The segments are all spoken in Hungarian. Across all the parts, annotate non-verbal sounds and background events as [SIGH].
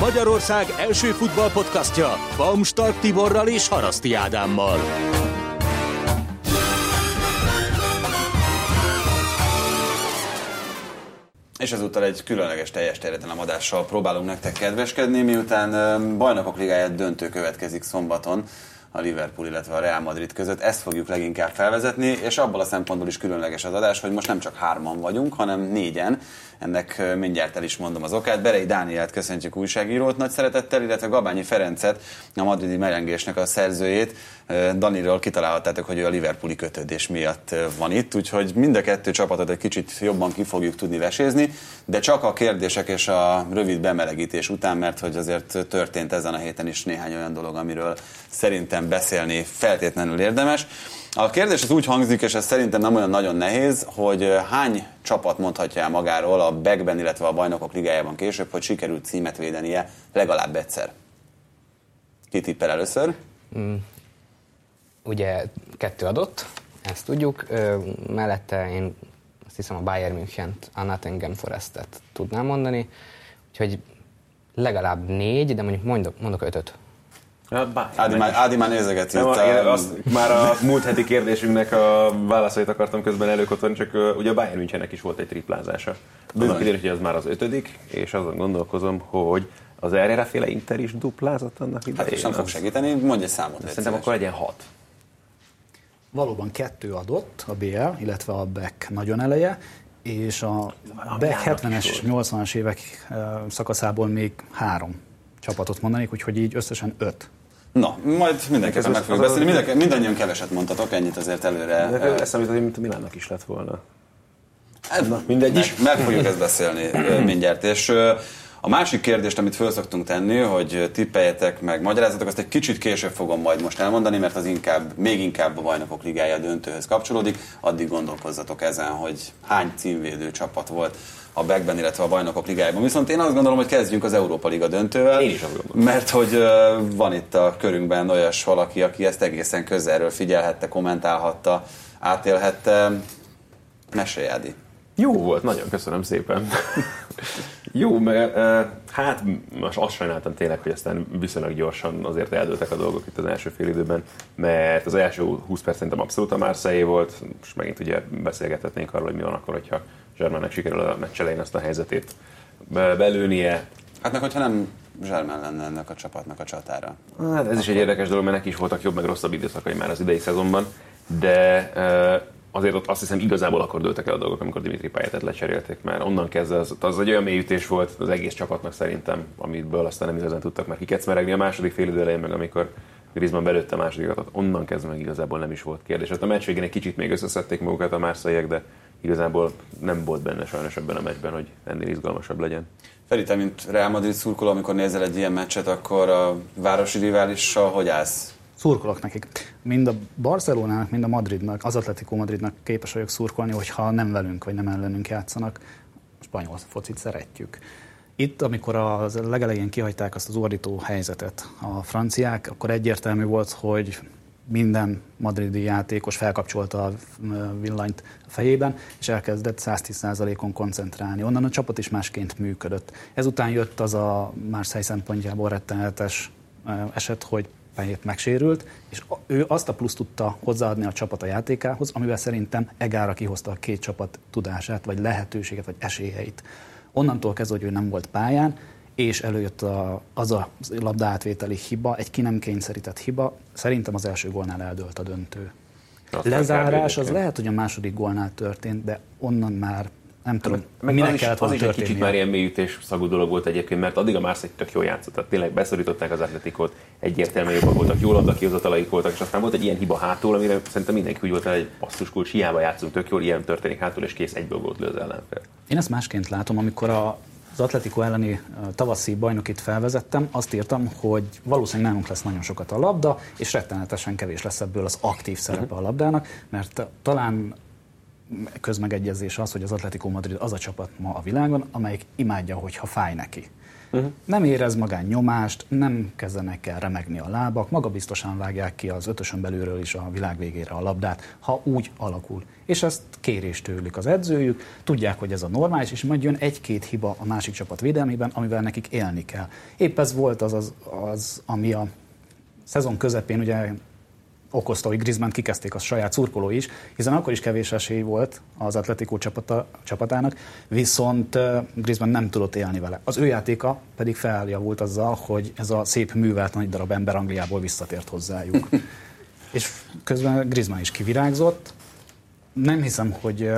Magyarország első futballpodcastja Baumstark Tiborral és Haraszti Ádámmal. És ezúttal egy különleges teljes terjedelem adással próbálunk nektek kedveskedni, miután bajnokok ligáját döntő következik szombaton a Liverpool, illetve a Real Madrid között. Ezt fogjuk leginkább felvezetni, és abból a szempontból is különleges az adás, hogy most nem csak hárman vagyunk, hanem négyen. Ennek mindjárt el is mondom az okát. Berei Dánielt köszöntjük újságírót nagy szeretettel, illetve Gabányi Ferencet, a madridi merengésnek a szerzőjét. Daniról kitalálhattátok, hogy ő a Liverpooli kötődés miatt van itt, úgyhogy mind a kettő csapatot egy kicsit jobban ki fogjuk tudni vesézni, de csak a kérdések és a rövid bemelegítés után, mert hogy azért történt ezen a héten is néhány olyan dolog, amiről szerintem beszélni feltétlenül érdemes. A kérdés az úgy hangzik, és ez szerintem nem olyan nagyon nehéz, hogy hány csapat mondhatja el magáról a Begben, illetve a Bajnokok Ligájában később, hogy sikerült címet védenie legalább egyszer. Ki tippel először? Mm. Ugye kettő adott, ezt tudjuk. Ö, mellette én azt hiszem a Bayern München-t, a Nottingham Forestet tudnám mondani. Úgyhogy legalább négy, de mondjuk mondok, mondok ötöt. Ádi, már, Ádi már nézegeti. Nem, a, azt, már a múlt heti kérdésünknek a válaszait akartam közben előkotolni, csak uh, ugye a Bayern Münchennek is volt egy triplázása. Annak kiderült, hogy ez már az ötödik, és azon gondolkozom, hogy az erre féle Inter is duplázott annak idején. Hát nem fog segíteni, mondj egy számot. Szerintem akkor legyen hat. Valóban kettő adott, a BL, illetve a Beck nagyon eleje, és a Beck 70-es és 80-as évek szakaszából még három csapatot mondanék, úgyhogy így összesen öt Na, majd mindenképpen meg fogjuk beszélni. Mindenki, mindannyian keveset mondtatok, ennyit azért előre. De eszembe mint a Milánnak is lett volna. Hát, Na, mindegy is. Meg, meg fogjuk ezt beszélni mindjárt. És a másik kérdést, amit föl szoktunk tenni, hogy tippeljetek meg, magyarázatok, azt egy kicsit később fogom majd most elmondani, mert az inkább, még inkább a bajnokok ligája döntőhöz kapcsolódik. Addig gondolkozzatok ezen, hogy hány címvédő csapat volt a Beckben, illetve a Bajnokok Ligájában. Viszont én azt gondolom, hogy kezdjünk az Európa Liga döntővel. Én is. Mert hogy van itt a körünkben olyas valaki, aki ezt egészen közelről figyelhette, kommentálhatta, átélhette. Mesélj. Jó volt, nagyon köszönöm szépen. Jó, mert hát most azt sajnáltam tényleg, hogy aztán viszonylag gyorsan azért eldőltek a dolgok itt az első fél időben, mert az első 20 perc szerintem abszolút a Marseille volt, most megint ugye beszélgethetnénk arról, hogy mi van akkor, hogyha Zsermának sikerül a meccs azt a helyzetét belőnie. Hát meg hogyha nem Zsermán lenne ennek a csapatnak a csatára. Hát ez is egy érdekes dolog, mert neki is voltak jobb meg rosszabb időszakai már az idei szezonban, de azért ott azt hiszem igazából akkor dőltek el a dolgok, amikor Dimitri Payetet lecserélték, mert onnan kezdve az, az egy olyan mélyütés volt az egész csapatnak szerintem, amiből aztán nem igazán tudtak már kikecmeregni a második fél idő elején, meg amikor Griezmann belőtte a másodikat, onnan kezdve meg igazából nem is volt kérdés. Hát a meccs végén egy kicsit még összeszedték magukat a márszaiak, de igazából nem volt benne sajnos ebben a meccsben, hogy ennél izgalmasabb legyen. Feri, te mint Real Madrid szurkoló, amikor nézel egy ilyen meccset, akkor a városi riválissal hogy állsz? Szurkolok nekik. Mind a Barcelonának, mind a Madridnak, az Atletico Madridnak képes vagyok szurkolni, hogyha nem velünk, vagy nem ellenünk játszanak. A spanyol focit szeretjük. Itt, amikor a legelején kihagyták azt az ordító helyzetet a franciák, akkor egyértelmű volt, hogy minden madridi játékos felkapcsolta a villanyt a fejében, és elkezdett 110%-on koncentrálni. Onnan a csapat is másként működött. Ezután jött az a Marseille szempontjából rettenetes eset, hogy Payet megsérült, és ő azt a plusz tudta hozzáadni a csapat a játékához, amivel szerintem Egára kihozta a két csapat tudását, vagy lehetőséget, vagy esélyeit. Onnantól kezdve, hogy ő nem volt pályán, és előjött a, az a labdaátvételi hiba, egy ki nem kényszerített hiba, szerintem az első gólnál eldőlt a döntő. Azt Lezárás az lehet, hogy a második gólnál történt, de onnan már nem tudom, meg minek az kellett volna Az is egy kicsit már ilyen mélyütés szagú dolog volt egyébként, mert addig a Marseille tök jól játszott, tehát tényleg beszorították az atletikot, egyértelműen jobbak voltak, jól adtak kihozatalaik voltak, és aztán volt egy ilyen hiba hátul, amire szerintem mindenki úgy volt hogy egy basszus kulcs, hiába játszunk tök jól, ilyen történik hátul, és kész egyből volt lő az ellenfél. Én ezt másként látom, amikor a az Atletico elleni tavaszi bajnokit felvezettem, azt írtam, hogy valószínűleg nálunk lesz nagyon sokat a labda, és rettenetesen kevés lesz ebből az aktív szerepe a labdának, mert talán közmegegyezés az, hogy az Atletico Madrid az a csapat ma a világon, amelyik imádja, hogyha fáj neki. Uh-huh. Nem érez magán nyomást, nem kezdenek el remegni a lábak, maga biztosan vágják ki az ötösön belülről is a világ végére a labdát, ha úgy alakul. És ezt kérés tőlük az edzőjük, tudják, hogy ez a normális, és majd jön egy-két hiba a másik csapat védelmében, amivel nekik élni kell. Épp ez volt az, az, az ami a szezon közepén ugye okozta, hogy Griezmann kikezdték a saját szurkoló is, hiszen akkor is kevés esély volt az Atletico csapata, csapatának, viszont Griezmann nem tudott élni vele. Az ő játéka pedig feljavult azzal, hogy ez a szép művelt nagy darab ember Angliából visszatért hozzájuk. [LAUGHS] És közben Griezmann is kivirágzott. Nem hiszem, hogy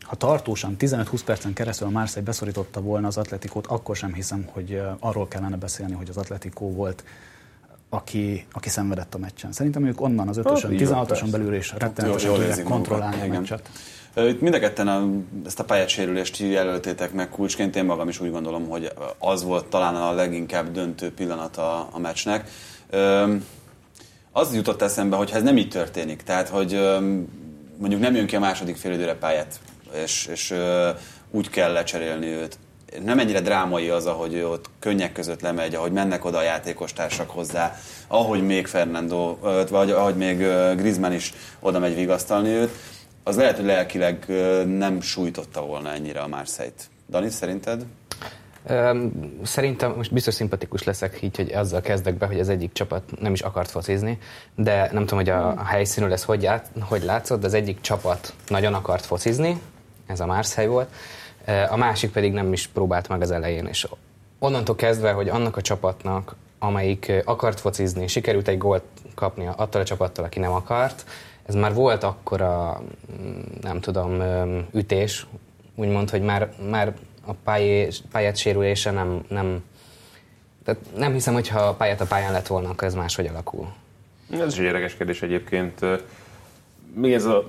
ha tartósan 15-20 percen keresztül a Marseille beszorította volna az Atletikót, akkor sem hiszem, hogy arról kellene beszélni, hogy az Atletikó volt aki, aki szenvedett a meccsen. Szerintem ők onnan az 5-ösön, 16-oson belül is rettenetesen tudják kontrollálni a meccset. Itt mind a ketten a, ezt a pályátsérülést jelöltétek meg kulcsként, én magam is úgy gondolom, hogy az volt talán a leginkább döntő pillanat a, a meccsnek. Az jutott eszembe, hogy ez nem így történik, tehát hogy mondjuk nem jön ki a második félidőre pályát, és, és úgy kell lecserélni őt, nem ennyire drámai az, ahogy ő ott könnyek között lemegy, ahogy mennek oda a játékostársak hozzá, ahogy még Fernando, vagy ahogy még Griezmann is oda megy vigasztalni őt, az lehet, hogy lelkileg nem sújtotta volna ennyire a Marseille-t. Dani, szerinted? Szerintem most biztos szimpatikus leszek így, hogy azzal kezdek be, hogy az egyik csapat nem is akart focizni, de nem tudom, hogy a, helyszínről ez hogy, ját, hogy látszott, de az egyik csapat nagyon akart focizni, ez a Marseille volt, a másik pedig nem is próbált meg az elején, és onnantól kezdve, hogy annak a csapatnak, amelyik akart focizni, sikerült egy gólt kapni attól a csapattól, aki nem akart, ez már volt akkora, mm, nem tudom, ütés, úgymond, hogy már, már a pályé, pályát sérülése nem, nem, tehát nem hiszem, hogy ha a pályát a pályán lett volna, akkor ez máshogy alakul. Ez is egy érdekes kérdés egyébként. Még ez a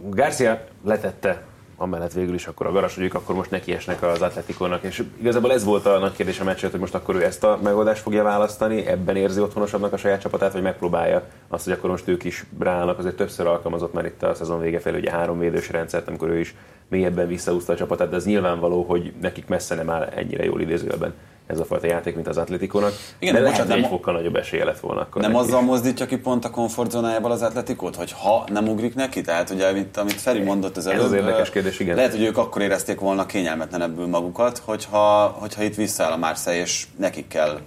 Garcia letette amellett végül is akkor a garas, hogy ők akkor most nekiesnek az Atletikónak, és igazából ez volt a nagy kérdés a meccset, hogy most akkor ő ezt a megoldást fogja választani, ebben érzi otthonosabbnak a saját csapatát, vagy megpróbálja azt, hogy akkor most ők is ráállnak, azért többször alkalmazott már itt a szezon vége felé, ugye három védős rendszert, amikor ő is mélyebben visszaúzta a csapatát, de ez nyilvánvaló, hogy nekik messze nem áll ennyire jól idézőjelben ez a fajta játék, mint az Atletikónak. Igen, de lehet, bocsánat, egy fokkal nagyobb esélye lett volna akkor. Nem neki. azzal mozdítja ki pont a komfortzónájával az Atletikót, hogy ha nem ugrik neki, tehát ugye, amit, amit Feri mondott az előbb. Ez az érdekes kérdés, igen. Lehet, hogy ők akkor érezték volna kényelmetlenebbül magukat, hogyha, hogyha itt visszaáll a Marseille, és nekik kell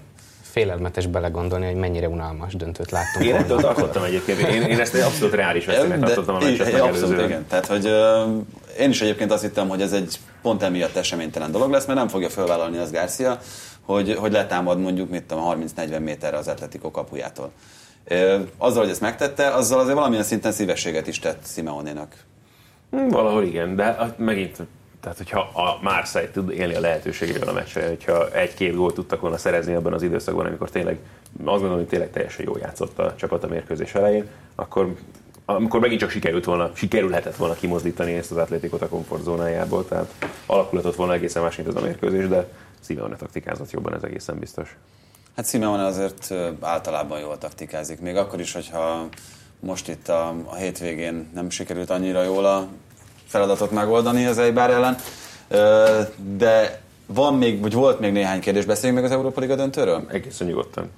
félelmetes belegondolni, hogy mennyire unalmas döntőt láttunk. Én ettől tartottam egyébként. Én, én ezt egy abszolút reális veszélynek tartottam a meccset Abszolút, igen. Tehát, hogy uh, én is egyébként azt hittem, hogy ez egy pont emiatt eseménytelen dolog lesz, mert nem fogja felvállalni az Garcia, hogy, hogy letámad mondjuk mit tudom, 30-40 méterre az Atletico kapujától. Azzal, hogy ezt megtette, azzal azért valamilyen szinten szívességet is tett Simeonénak. Hmm, valahol igen, de megint tehát, hogyha a Marseille tud élni a lehetőségével a meccsre, hogyha egy-két gólt tudtak volna szerezni abban az időszakban, amikor tényleg, azt gondolom, hogy tényleg teljesen jól játszott a csapat a mérkőzés elején, akkor amikor megint csak sikerült volna, sikerülhetett volna kimozdítani ezt az atlétikot a komfortzónájából, tehát alakulatott volna egészen más, mint ez a mérkőzés, de Simeone taktikázott jobban, ez egészen biztos. Hát Simeone azért általában jól taktikázik, még akkor is, hogyha most itt a, a hétvégén nem sikerült annyira jól a feladatot megoldani az Eibar ellen, de van még, vagy volt még néhány kérdés, beszéljünk meg az Európa Liga döntőről? Egészen nyugodtan.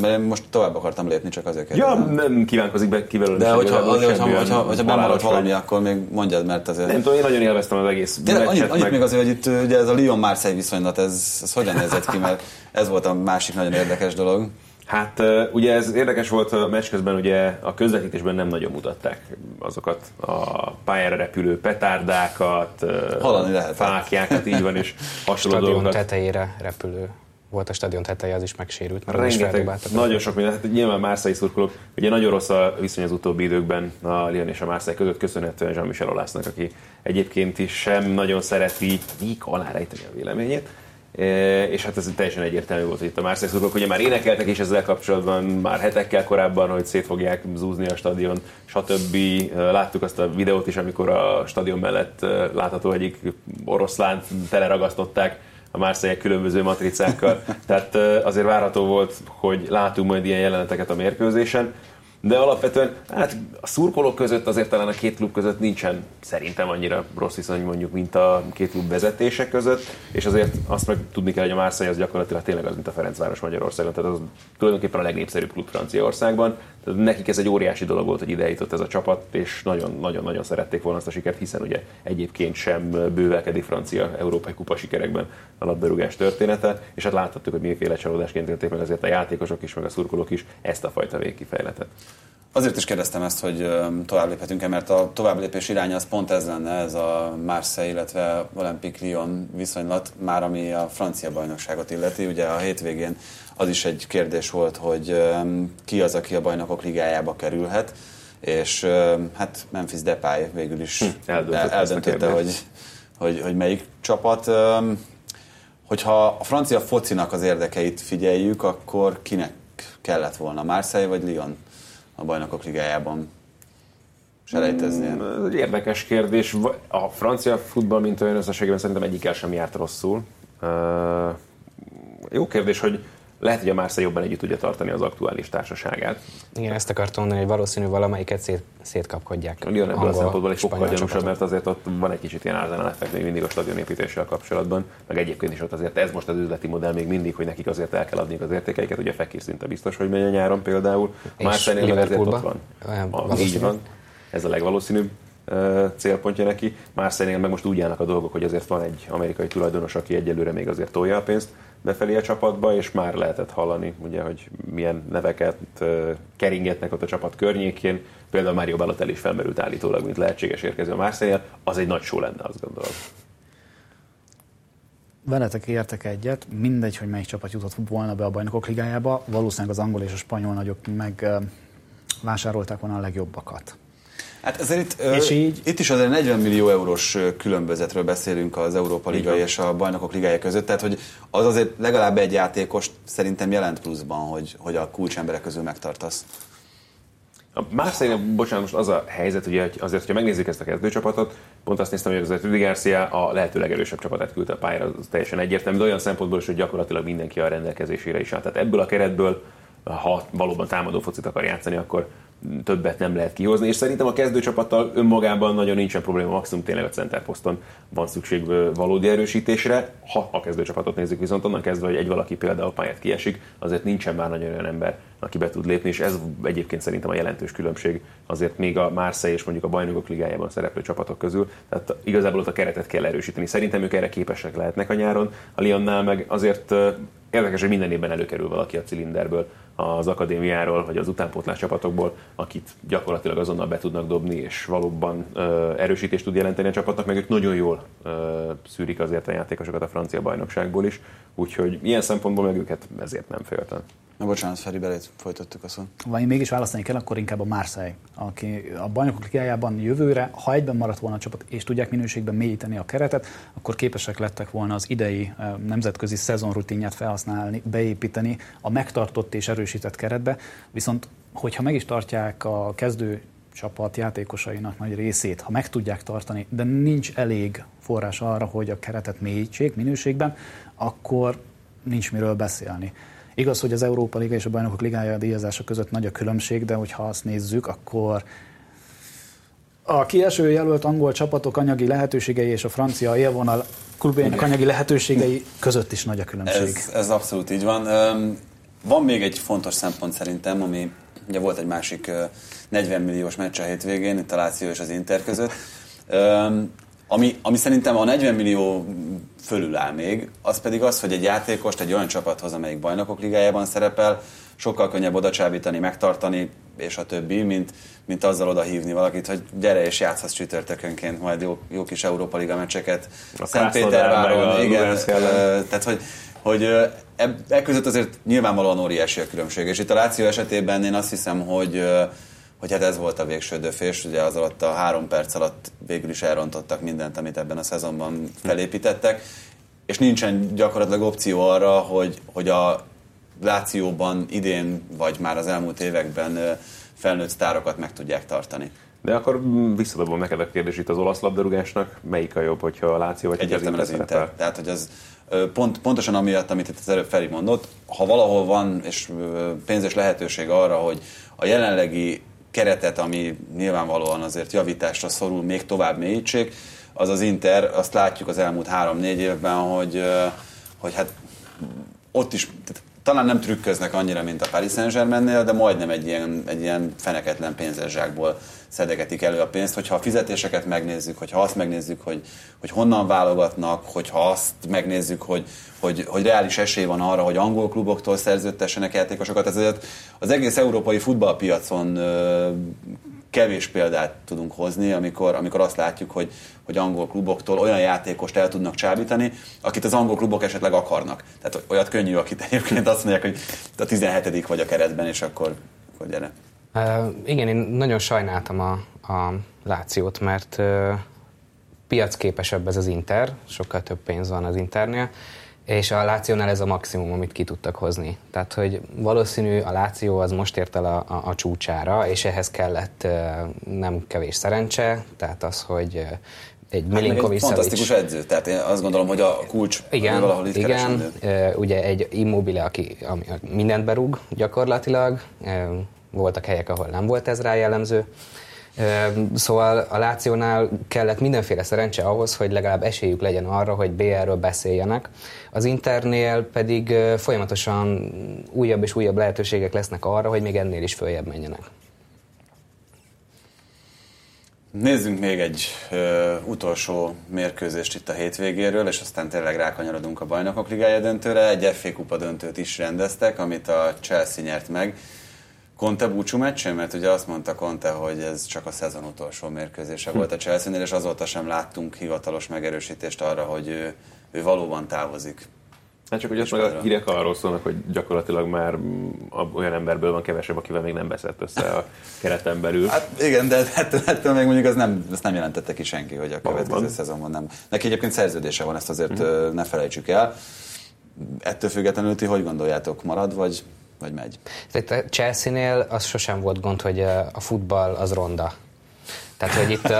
Mert most tovább akartam lépni, csak azért kérdezem. Ja, nem kívánkozik be kivelőni. De hogyha, azért, hogyha, hogyha, hogyha bemaradt valami, akkor még mondjad, mert azért... Nem tudom, én nagyon élveztem az egész De annyit, annyit meg... még azért, hogy itt ugye ez a Lyon-Marseille viszonylat, ez, ez hogyan nézett ki, mert ez volt a másik nagyon érdekes dolog. Hát ugye ez érdekes volt a meccs közben, ugye a közvetítésben nem nagyon mutatták azokat a pályára repülő petárdákat, Hallani fákjákat, így van, és hasonló dolgokat. tetejére repülő volt a stadion teteje, az is megsérült, mert Rengeteg, is Nagyon sok minden. Hát nyilván Márszai szurkolók, ugye nagyon rossz a viszony az utóbbi időkben a Lyon és a Márszai között, köszönhetően Jean-Michel Olásznak, aki egyébként is sem nagyon szereti még alá rejteni a véleményét. és hát ez teljesen egyértelmű volt, hogy itt a Marseille szurkolók ugye már énekeltek is ezzel kapcsolatban, már hetekkel korábban, hogy szét fogják zúzni a stadion, stb. Láttuk azt a videót is, amikor a stadion mellett látható egyik oroszlánt teleragasztották a Marseille különböző matricákkal. Tehát azért várható volt, hogy látunk majd ilyen jeleneteket a mérkőzésen de alapvetően hát a szurkolók között azért talán a két klub között nincsen szerintem annyira rossz viszony mondjuk, mint a két klub vezetések között, és azért azt meg tudni kell, hogy a Marseille az gyakorlatilag tényleg az, mint a Ferencváros Magyarországon, tehát az tulajdonképpen a legnépszerűbb klub Franciaországban. Tehát nekik ez egy óriási dolog volt, hogy ide jutott ez a csapat, és nagyon-nagyon szerették volna azt a sikert, hiszen ugye egyébként sem bővelkedik francia európai kupa sikerekben a labdarúgás története, és hát láthattuk, hogy milyenféle csalódásként élték meg azért a játékosok is, meg a szurkolók is ezt a fajta végkifejletet. Azért is kérdeztem ezt, hogy tovább léphetünk-e, mert a továbblépés iránya az pont ez lenne, ez a Marseille, illetve Olympique Lyon viszonylat, már ami a francia bajnokságot illeti. Ugye a hétvégén az is egy kérdés volt, hogy ki az, aki a bajnokok ligájába kerülhet, és hát Memphis Depay végül is hm, eldöntött eldöntötte, hogy, hogy, hogy melyik csapat. Hogyha a francia focinak az érdekeit figyeljük, akkor kinek kellett volna, Marseille vagy Lyon a bajnokok ligájában selejteznie? Hmm, ez egy érdekes kérdés. A francia futball, mint olyan összességében szerintem egyikkel sem járt rosszul. Jó kérdés, hogy lehet, hogy a Marseille jobban együtt tudja tartani az aktuális társaságát. Igen, ezt akartam mondani, hogy valószínű valamelyiket szét, szétkapkodják. Lyon ebből a szempontból egy fokkal gyanúsabb, mert azért ott van egy kicsit ilyen árzenál effekt még mindig a stadionépítéssel kapcsolatban, meg egyébként is ott azért ez most az üzleti modell még mindig, hogy nekik azért el kell adni az értékeiket, ugye Fekir szinte biztos, hogy megy a nyáron például. A Marseille-nél ezért ott van. A, így van. Ez a legvalószínűbb célpontja neki. Marseille-nél meg most úgy állnak a dolgok, hogy azért van egy amerikai tulajdonos, aki egyelőre még azért tolja a pénzt befelé a csapatba, és már lehetett hallani, ugye, hogy milyen neveket keringetnek ott a csapat környékén. Például Mario Balotelli is felmerült állítólag, mint lehetséges érkező a marseille az egy nagy show lenne, azt gondolom. Veletek értek egyet, mindegy, hogy melyik csapat jutott volna be a bajnokok ligájába, valószínűleg az angol és a spanyol nagyok meg vásárolták volna a legjobbakat. Hát ezért itt, és így... itt is azért 40 millió eurós különbözetről beszélünk az Európa Liga és a Bajnokok Ligája között, tehát hogy az azért legalább egy játékos szerintem jelent pluszban, hogy, hogy a kulcsemberek közül megtartasz. A Marseille, bocsánat, most az a helyzet, hogy azért, hogyha megnézzük ezt a kezdőcsapatot, pont azt néztem, hogy az Rüdi Garcia a lehető legerősebb csapatát küldte a pályára, az teljesen egyértelmű, de olyan szempontból is, hogy gyakorlatilag mindenki a rendelkezésére is áll. Tehát ebből a keretből, ha valóban támadó focit akar játszani, akkor többet nem lehet kihozni, és szerintem a kezdőcsapattal önmagában nagyon nincsen probléma, maximum tényleg a centerposzton van szükség valódi erősítésre. Ha a kezdőcsapatot nézzük, viszont onnan kezdve, hogy egy valaki például pályát kiesik, azért nincsen már nagyon olyan ember, aki be tud lépni, és ez egyébként szerintem a jelentős különbség azért még a Marseille és mondjuk a bajnokok ligájában szereplő csapatok közül. Tehát igazából ott a keretet kell erősíteni. Szerintem ők erre képesek lehetnek a nyáron. A Lyonnál meg azért érdekes, hogy minden évben előkerül valaki a cilinderből az akadémiáról, vagy az utánpótlás csapatokból, akit gyakorlatilag azonnal be tudnak dobni, és valóban ö, erősítést tud jelenteni a csapatnak, meg ők nagyon jól ö, szűrik azért a játékosokat a francia bajnokságból is, úgyhogy ilyen szempontból meg őket ezért nem féltem. Na bocsánat, Feri, belét folytattuk a szót. Én mégis választani kell, akkor inkább a Marseille, aki a bajnokok ligájában jövőre, ha egyben maradt volna a csapat, és tudják minőségben mélyíteni a keretet, akkor képesek lettek volna az idei nemzetközi szezonrutinját felhasználni, beépíteni a megtartott és erősített keretbe. Viszont, hogyha meg is tartják a kezdő csapat játékosainak nagy részét, ha meg tudják tartani, de nincs elég forrás arra, hogy a keretet mélyítsék minőségben, akkor nincs miről beszélni. Igaz, hogy az Európa Liga és a Bajnokok Ligája díjazása között nagy a különbség, de hogyha azt nézzük, akkor a kieső jelölt angol csapatok anyagi lehetőségei és a francia élvonal klubjainak anyagi lehetőségei között is nagy a különbség. Ez, ez abszolút így van. Van még egy fontos szempont szerintem, ami ugye volt egy másik 40 milliós meccs a hétvégén, itt a Láció és az Inter között. Ami, ami szerintem a 40 millió fölül áll még, az pedig az, hogy egy játékost egy olyan csapathoz, amelyik bajnokok ligájában szerepel, sokkal könnyebb oda csábítani, megtartani, és a többi, mint, mint azzal oda hívni valakit, hogy gyere és játszhatsz csütörtökönként majd jó, jó kis Európa Liga meccseket. Szentpéterváron, igen. Tehát, hogy, hogy e, e között azért nyilvánvalóan óriási a különbség. És itt a Láció esetében én azt hiszem, hogy hogy hát ez volt a végső döfés, ugye az alatt a három perc alatt végül is elrontottak mindent, amit ebben a szezonban felépítettek, és nincsen gyakorlatilag opció arra, hogy, hogy a Lációban idén, vagy már az elmúlt években felnőtt sztárokat meg tudják tartani. De akkor mm, visszadobom neked a kérdést itt az olasz labdarúgásnak. Melyik a jobb, hogyha a Láció vagy Egyértelműen az Inter szerepel? Tehát, hogy az pont, pontosan amiatt, amit itt az előbb Feri mondott, ha valahol van és pénzes lehetőség arra, hogy a jelenlegi keretet, ami nyilvánvalóan azért javításra szorul, még tovább mélyítsék, az az Inter, azt látjuk az elmúlt három-négy évben, hogy, hogy hát ott is, tehát talán nem trükköznek annyira, mint a Paris Saint-Germainnél, de majdnem egy ilyen, egy ilyen feneketlen pénzes zsákból szedegetik elő a pénzt. Hogyha a fizetéseket megnézzük, hogyha azt megnézzük, hogy, hogy honnan válogatnak, hogyha azt megnézzük, hogy, hogy, hogy reális esély van arra, hogy angol kluboktól szerződtessenek játékosokat, ezért az egész európai futballpiacon kevés példát tudunk hozni, amikor, amikor azt látjuk, hogy, hogy angol kluboktól olyan játékost el tudnak csábítani, akit az angol klubok esetleg akarnak. Tehát olyat könnyű, akit egyébként azt mondják, hogy a 17 vagy a keretben, és akkor, akkor gyere. Uh, igen, én nagyon sajnáltam a, a Lációt, mert uh, piacképesebb ez az Inter, sokkal több pénz van az Internél, és a Lációnál ez a maximum, amit ki tudtak hozni. Tehát, hogy valószínű a Láció az most ért el a, a, a csúcsára, és ehhez kellett nem kevés szerencse, tehát az, hogy egy Hát Milinkovic egy fantasztikus edző, tehát én azt gondolom, hogy a kulcs igen, valahol itt igen. keresendő. Ugye egy immobile, aki ami mindent berúg gyakorlatilag, voltak helyek, ahol nem volt ez rá jellemző. Szóval a Lációnál kellett mindenféle szerencse ahhoz, hogy legalább esélyük legyen arra, hogy BL-ről beszéljenek. Az Internél pedig folyamatosan újabb és újabb lehetőségek lesznek arra, hogy még ennél is följebb menjenek. Nézzünk még egy ö, utolsó mérkőzést itt a hétvégéről, és aztán tényleg rákanyarodunk a Bajnokok Ligája döntőre. Egy FA Kupa döntőt is rendeztek, amit a Chelsea nyert meg. Conte búcsú meccsen, mert ugye azt mondta Conte, hogy ez csak a szezon utolsó mérkőzése volt a Chelsea-nél, és azóta sem láttunk hivatalos megerősítést arra, hogy ő, ő valóban távozik. Hát csak hogy ott meg a hírek arról szólnak, hogy gyakorlatilag már olyan emberből van kevesebb, akivel még nem beszett össze a kereten belül. Hát igen, de ettől, ettől még mondjuk az nem, azt nem jelentette ki senki, hogy a következő Valóban. szezonban nem. Neki egyébként szerződése van, ezt azért uh ne felejtsük el. Ettől függetlenül ti hogy gondoljátok, marad vagy, vagy megy? Tehát a Chelsea-nél az sosem volt gond, hogy a futball az ronda. Tehát, hogy itt, ö,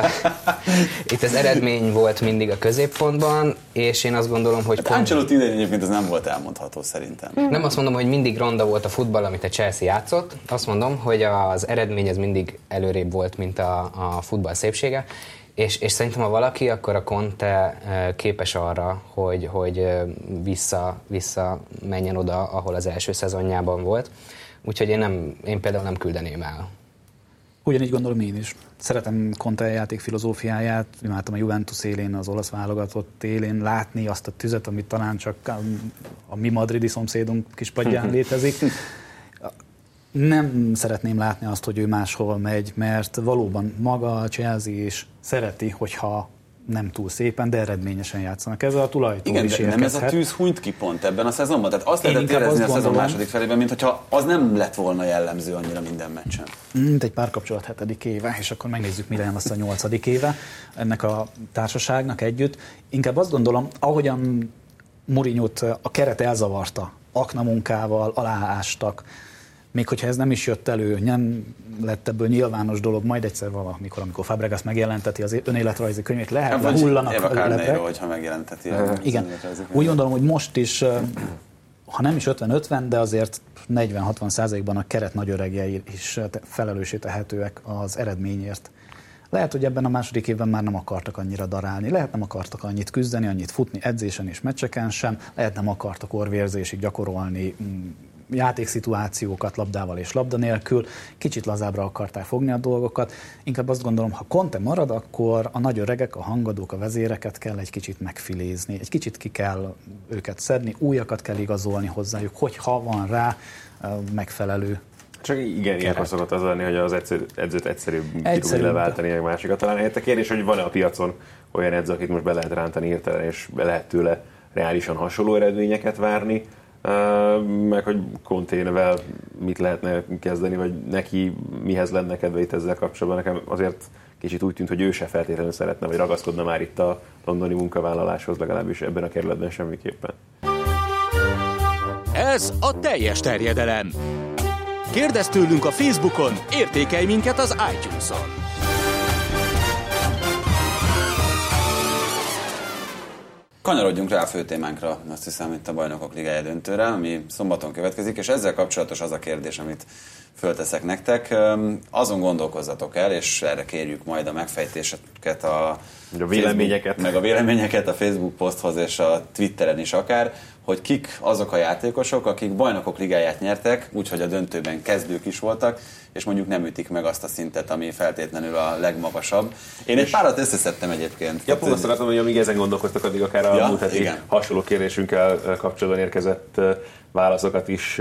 [LAUGHS] itt az eredmény volt mindig a középpontban, és én azt gondolom, hogy Hát pont, Ancelotti idején egyébként ez nem volt elmondható szerintem. nem azt mondom, hogy mindig ronda volt a futball, amit a Chelsea játszott, azt mondom, hogy az eredmény az mindig előrébb volt, mint a, a futball szépsége, és, és szerintem, ha valaki, akkor a Conte ö, képes arra, hogy, hogy ö, vissza, vissza menjen oda, ahol az első szezonjában volt. Úgyhogy én, nem, én például nem küldeném el. Ugyanígy gondolom én is. Szeretem Conte játék filozófiáját, imádtam a Juventus élén, az olasz válogatott élén látni azt a tüzet, amit talán csak um, a mi madridi szomszédunk kispadján [LAUGHS] létezik. Nem szeretném látni azt, hogy ő máshol megy, mert valóban maga a Chelsea is szereti, hogyha nem túl szépen, de eredményesen játszanak. Ez a tulajtól Igen, is de nem ez a tűz hunyt ki pont ebben a szezonban? Tehát azt Én lehetett érezni a azt szezon gondolom- második felében, mint hogyha az nem lett volna jellemző annyira minden meccsen. mint egy párkapcsolat hetedik éve, és akkor megnézzük, mire lesz a nyolcadik éve ennek a társaságnak együtt. Inkább azt gondolom, ahogyan Murinyót a keret elzavarta, akna munkával aláástak, még hogyha ez nem is jött elő, nem lett ebből nyilvános dolog, majd egyszer valamikor, amikor Fabregas megjelenteti az önéletrajzi könyvét, lehet, Hát, vagy lehullanak Eva a lepek. Hogyha megjelenteti. a- Igen. Úgy gondolom, hogy most is, ha nem is 50-50, de azért 40-60 százalékban a keret nagy öregjei is felelőssé tehetőek az eredményért. Lehet, hogy ebben a második évben már nem akartak annyira darálni, lehet nem akartak annyit küzdeni, annyit futni edzésen és meccseken sem, lehet nem akartak orvérzésig gyakorolni mm, játékszituációkat labdával és labda nélkül, kicsit lazábbra akarták fogni a dolgokat. Inkább azt gondolom, ha Conte marad, akkor a nagy öregek, a hangadók, a vezéreket kell egy kicsit megfilézni, egy kicsit ki kell őket szedni, újakat kell igazolni hozzájuk, hogyha van rá megfelelő Csak igen, ilyenkor szokott az lenni, hogy az edző, edzőt egyszerűbb kirúgni, leváltani, egy másikat. Találni. Hát a kérdés, hogy van-e a piacon olyan edző, akit most be lehet rántani hirtelen, és be lehet tőle reálisan hasonló eredményeket várni, meg hogy Conténevel mit lehetne kezdeni, vagy neki mihez lenne kedve itt ezzel kapcsolatban. Nekem azért kicsit úgy tűnt, hogy ő se feltétlenül szeretne, vagy ragaszkodna már itt a londoni munkavállaláshoz, legalábbis ebben a kerületben semmiképpen. Ez a teljes terjedelem. Kérdezz tőlünk a Facebookon, értékelj minket az iTunes-on. Kanyarodjunk rá a fő témánkra, azt hiszem itt a Bajnokok Ligája döntőre, ami szombaton következik, és ezzel kapcsolatos az a kérdés, amit fölteszek nektek. Azon gondolkozzatok el, és erre kérjük majd a megfejtéseket a, a véleményeket. Facebook, meg a véleményeket a Facebook poszthoz és a Twitteren is akár, hogy kik azok a játékosok, akik bajnokok ligáját nyertek, úgyhogy a döntőben kezdők is voltak, és mondjuk nem ütik meg azt a szintet, ami feltétlenül a legmagasabb. Én egy párat összeszedtem egyébként. Ja, pont azt akartam, hogy amíg ezen gondolkoztak, addig akár a ja, múlt heti hasonló kérdésünkkel kapcsolatban érkezett válaszokat is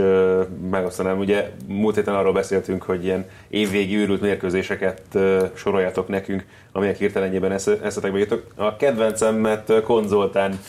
megosztanám. Ugye múlt héten arról beszéltünk, hogy ilyen évvégi őrült mérkőzéseket soroljatok nekünk, amelyek hirtelenjében eszetekbe jutok. A kedvencemet Konzoltán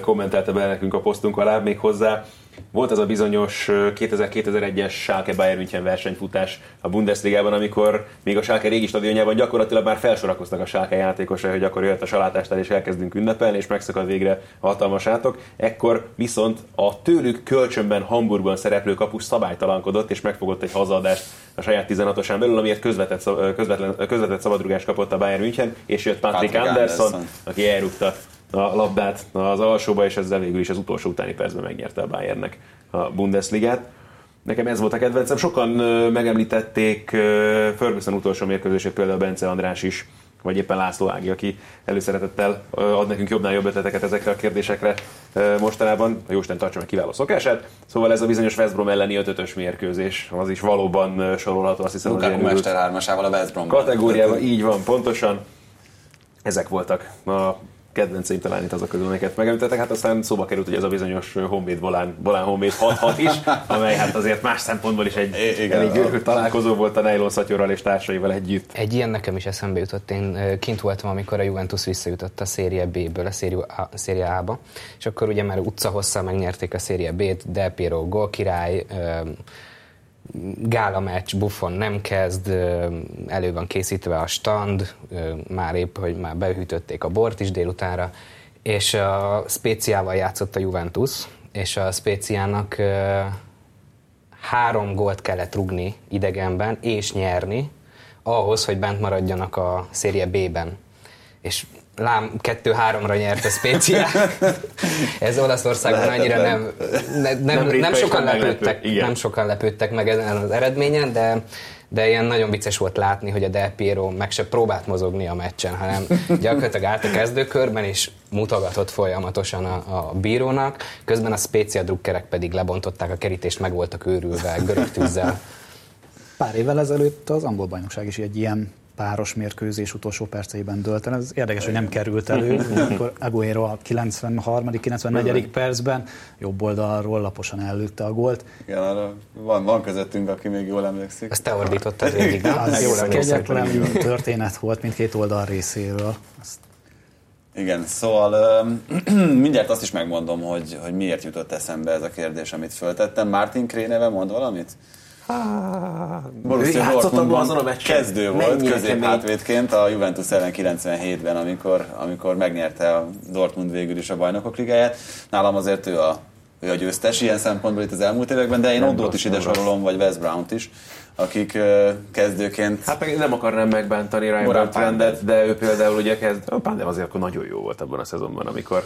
kommentelte be nekünk a posztunk alá, még hozzá volt az a bizonyos 2000-2001-es Schalke Bayern München versenyfutás a Bundesligában, amikor még a Schalke régi stadionjában gyakorlatilag már felsorakoztak a Schalke játékosai, hogy akkor jöhet a salátástál és elkezdünk ünnepelni, és megszakad végre a hatalmas átok. Ekkor viszont a tőlük kölcsönben Hamburgban szereplő kapus szabálytalankodott, és megfogott egy hazaadást a saját 16-osán belül, amiért közvetett, közvetlen, közvetett szabadrugást kapott a Bayern München, és jött Patrick, Patrick Anderson, Anderson, aki elrúgta a labdát az alsóba, és ezzel végül is az utolsó utáni percben megnyerte a Bayernnek a Bundesligát. Nekem ez volt a kedvencem. Sokan megemlítették Ferguson utolsó mérkőzését, például Bence András is, vagy éppen László Ági, aki előszeretettel ad nekünk jobbnál jobb ötleteket ezekre a kérdésekre mostanában. A Jóisten tartsa meg kiváló szokását. Szóval ez a bizonyos West Brom elleni 5 mérkőzés, az is valóban sorolható, azt hiszem. Lukaku Mester a West Brom. Kategóriával, így van, pontosan. Ezek voltak a kedvenceim talán itt azok közül, amiket megemlítettek. Hát aztán szóba került, hogy ez a bizonyos Honvéd Volán, Volán Honvéd 6 is, amely hát azért más szempontból is egy Igen, elég találkozó volt a Nylon Szatyorral és társaival együtt. Egy ilyen nekem is eszembe jutott. Én kint voltam, amikor a Juventus visszajutott a Szérie B-ből a Szérie A-ba, és akkor ugye már utcahosszal megnyerték a Szérie B-t, Del Piero gólkirály, gála meccs, Buffon nem kezd, elő van készítve a stand, már épp, hogy már behűtötték a bort is délutánra, és a Spéciával játszott a Juventus, és a Spéciának három gólt kellett rugni idegenben, és nyerni, ahhoz, hogy bent maradjanak a Szérie B-ben. És lám kettő-háromra nyert a Spezia. [LAUGHS] Ez Olaszországban annyira nem, ne, nem, nem, nem sokan lepődtek, nem sokan lepődtek meg ezen az eredményen, de de ilyen nagyon vicces volt látni, hogy a Del Piero meg se próbált mozogni a meccsen, hanem gyakorlatilag állt a kezdőkörben, és mutogatott folyamatosan a, a bírónak, közben a Spezia drukkerek pedig lebontották a kerítést, meg voltak őrülve görög tűzzel. Pár évvel ezelőtt az angol bajnokság is egy ilyen páros mérkőzés utolsó perceiben dölt el. Ez érdekes, hogy nem került elő, amikor Aguero a 93. 94. percben jobb oldalról laposan ellőtte a gólt. Igen, arra van, van közöttünk, aki még jól emlékszik. Ezt te ordítottad végig, nem? Az jól kegyetlen történet volt mindkét oldal részéről. Azt igen, szóval [CLEARS THROAT] mindjárt azt is megmondom, hogy, hogy miért jutott eszembe ez a kérdés, amit föltettem. Martin Kréneve mond valamit? Borussia Dortmundban azon a meccsen. kezdő volt középhátvédként a Juventus ellen 97-ben, amikor, amikor megnyerte a Dortmund végül is a bajnokok ligáját. Nálam azért ő a, ő a győztes ilyen szempontból itt az elmúlt években, de én Ondót is ide sorolom, vagy Wes Brown-t is, akik kezdőként... Hát meg nem akarnám megbántani Ryan Bertrandet, de ő például ugye kezd... A de azért akkor nagyon jó volt abban a szezonban, amikor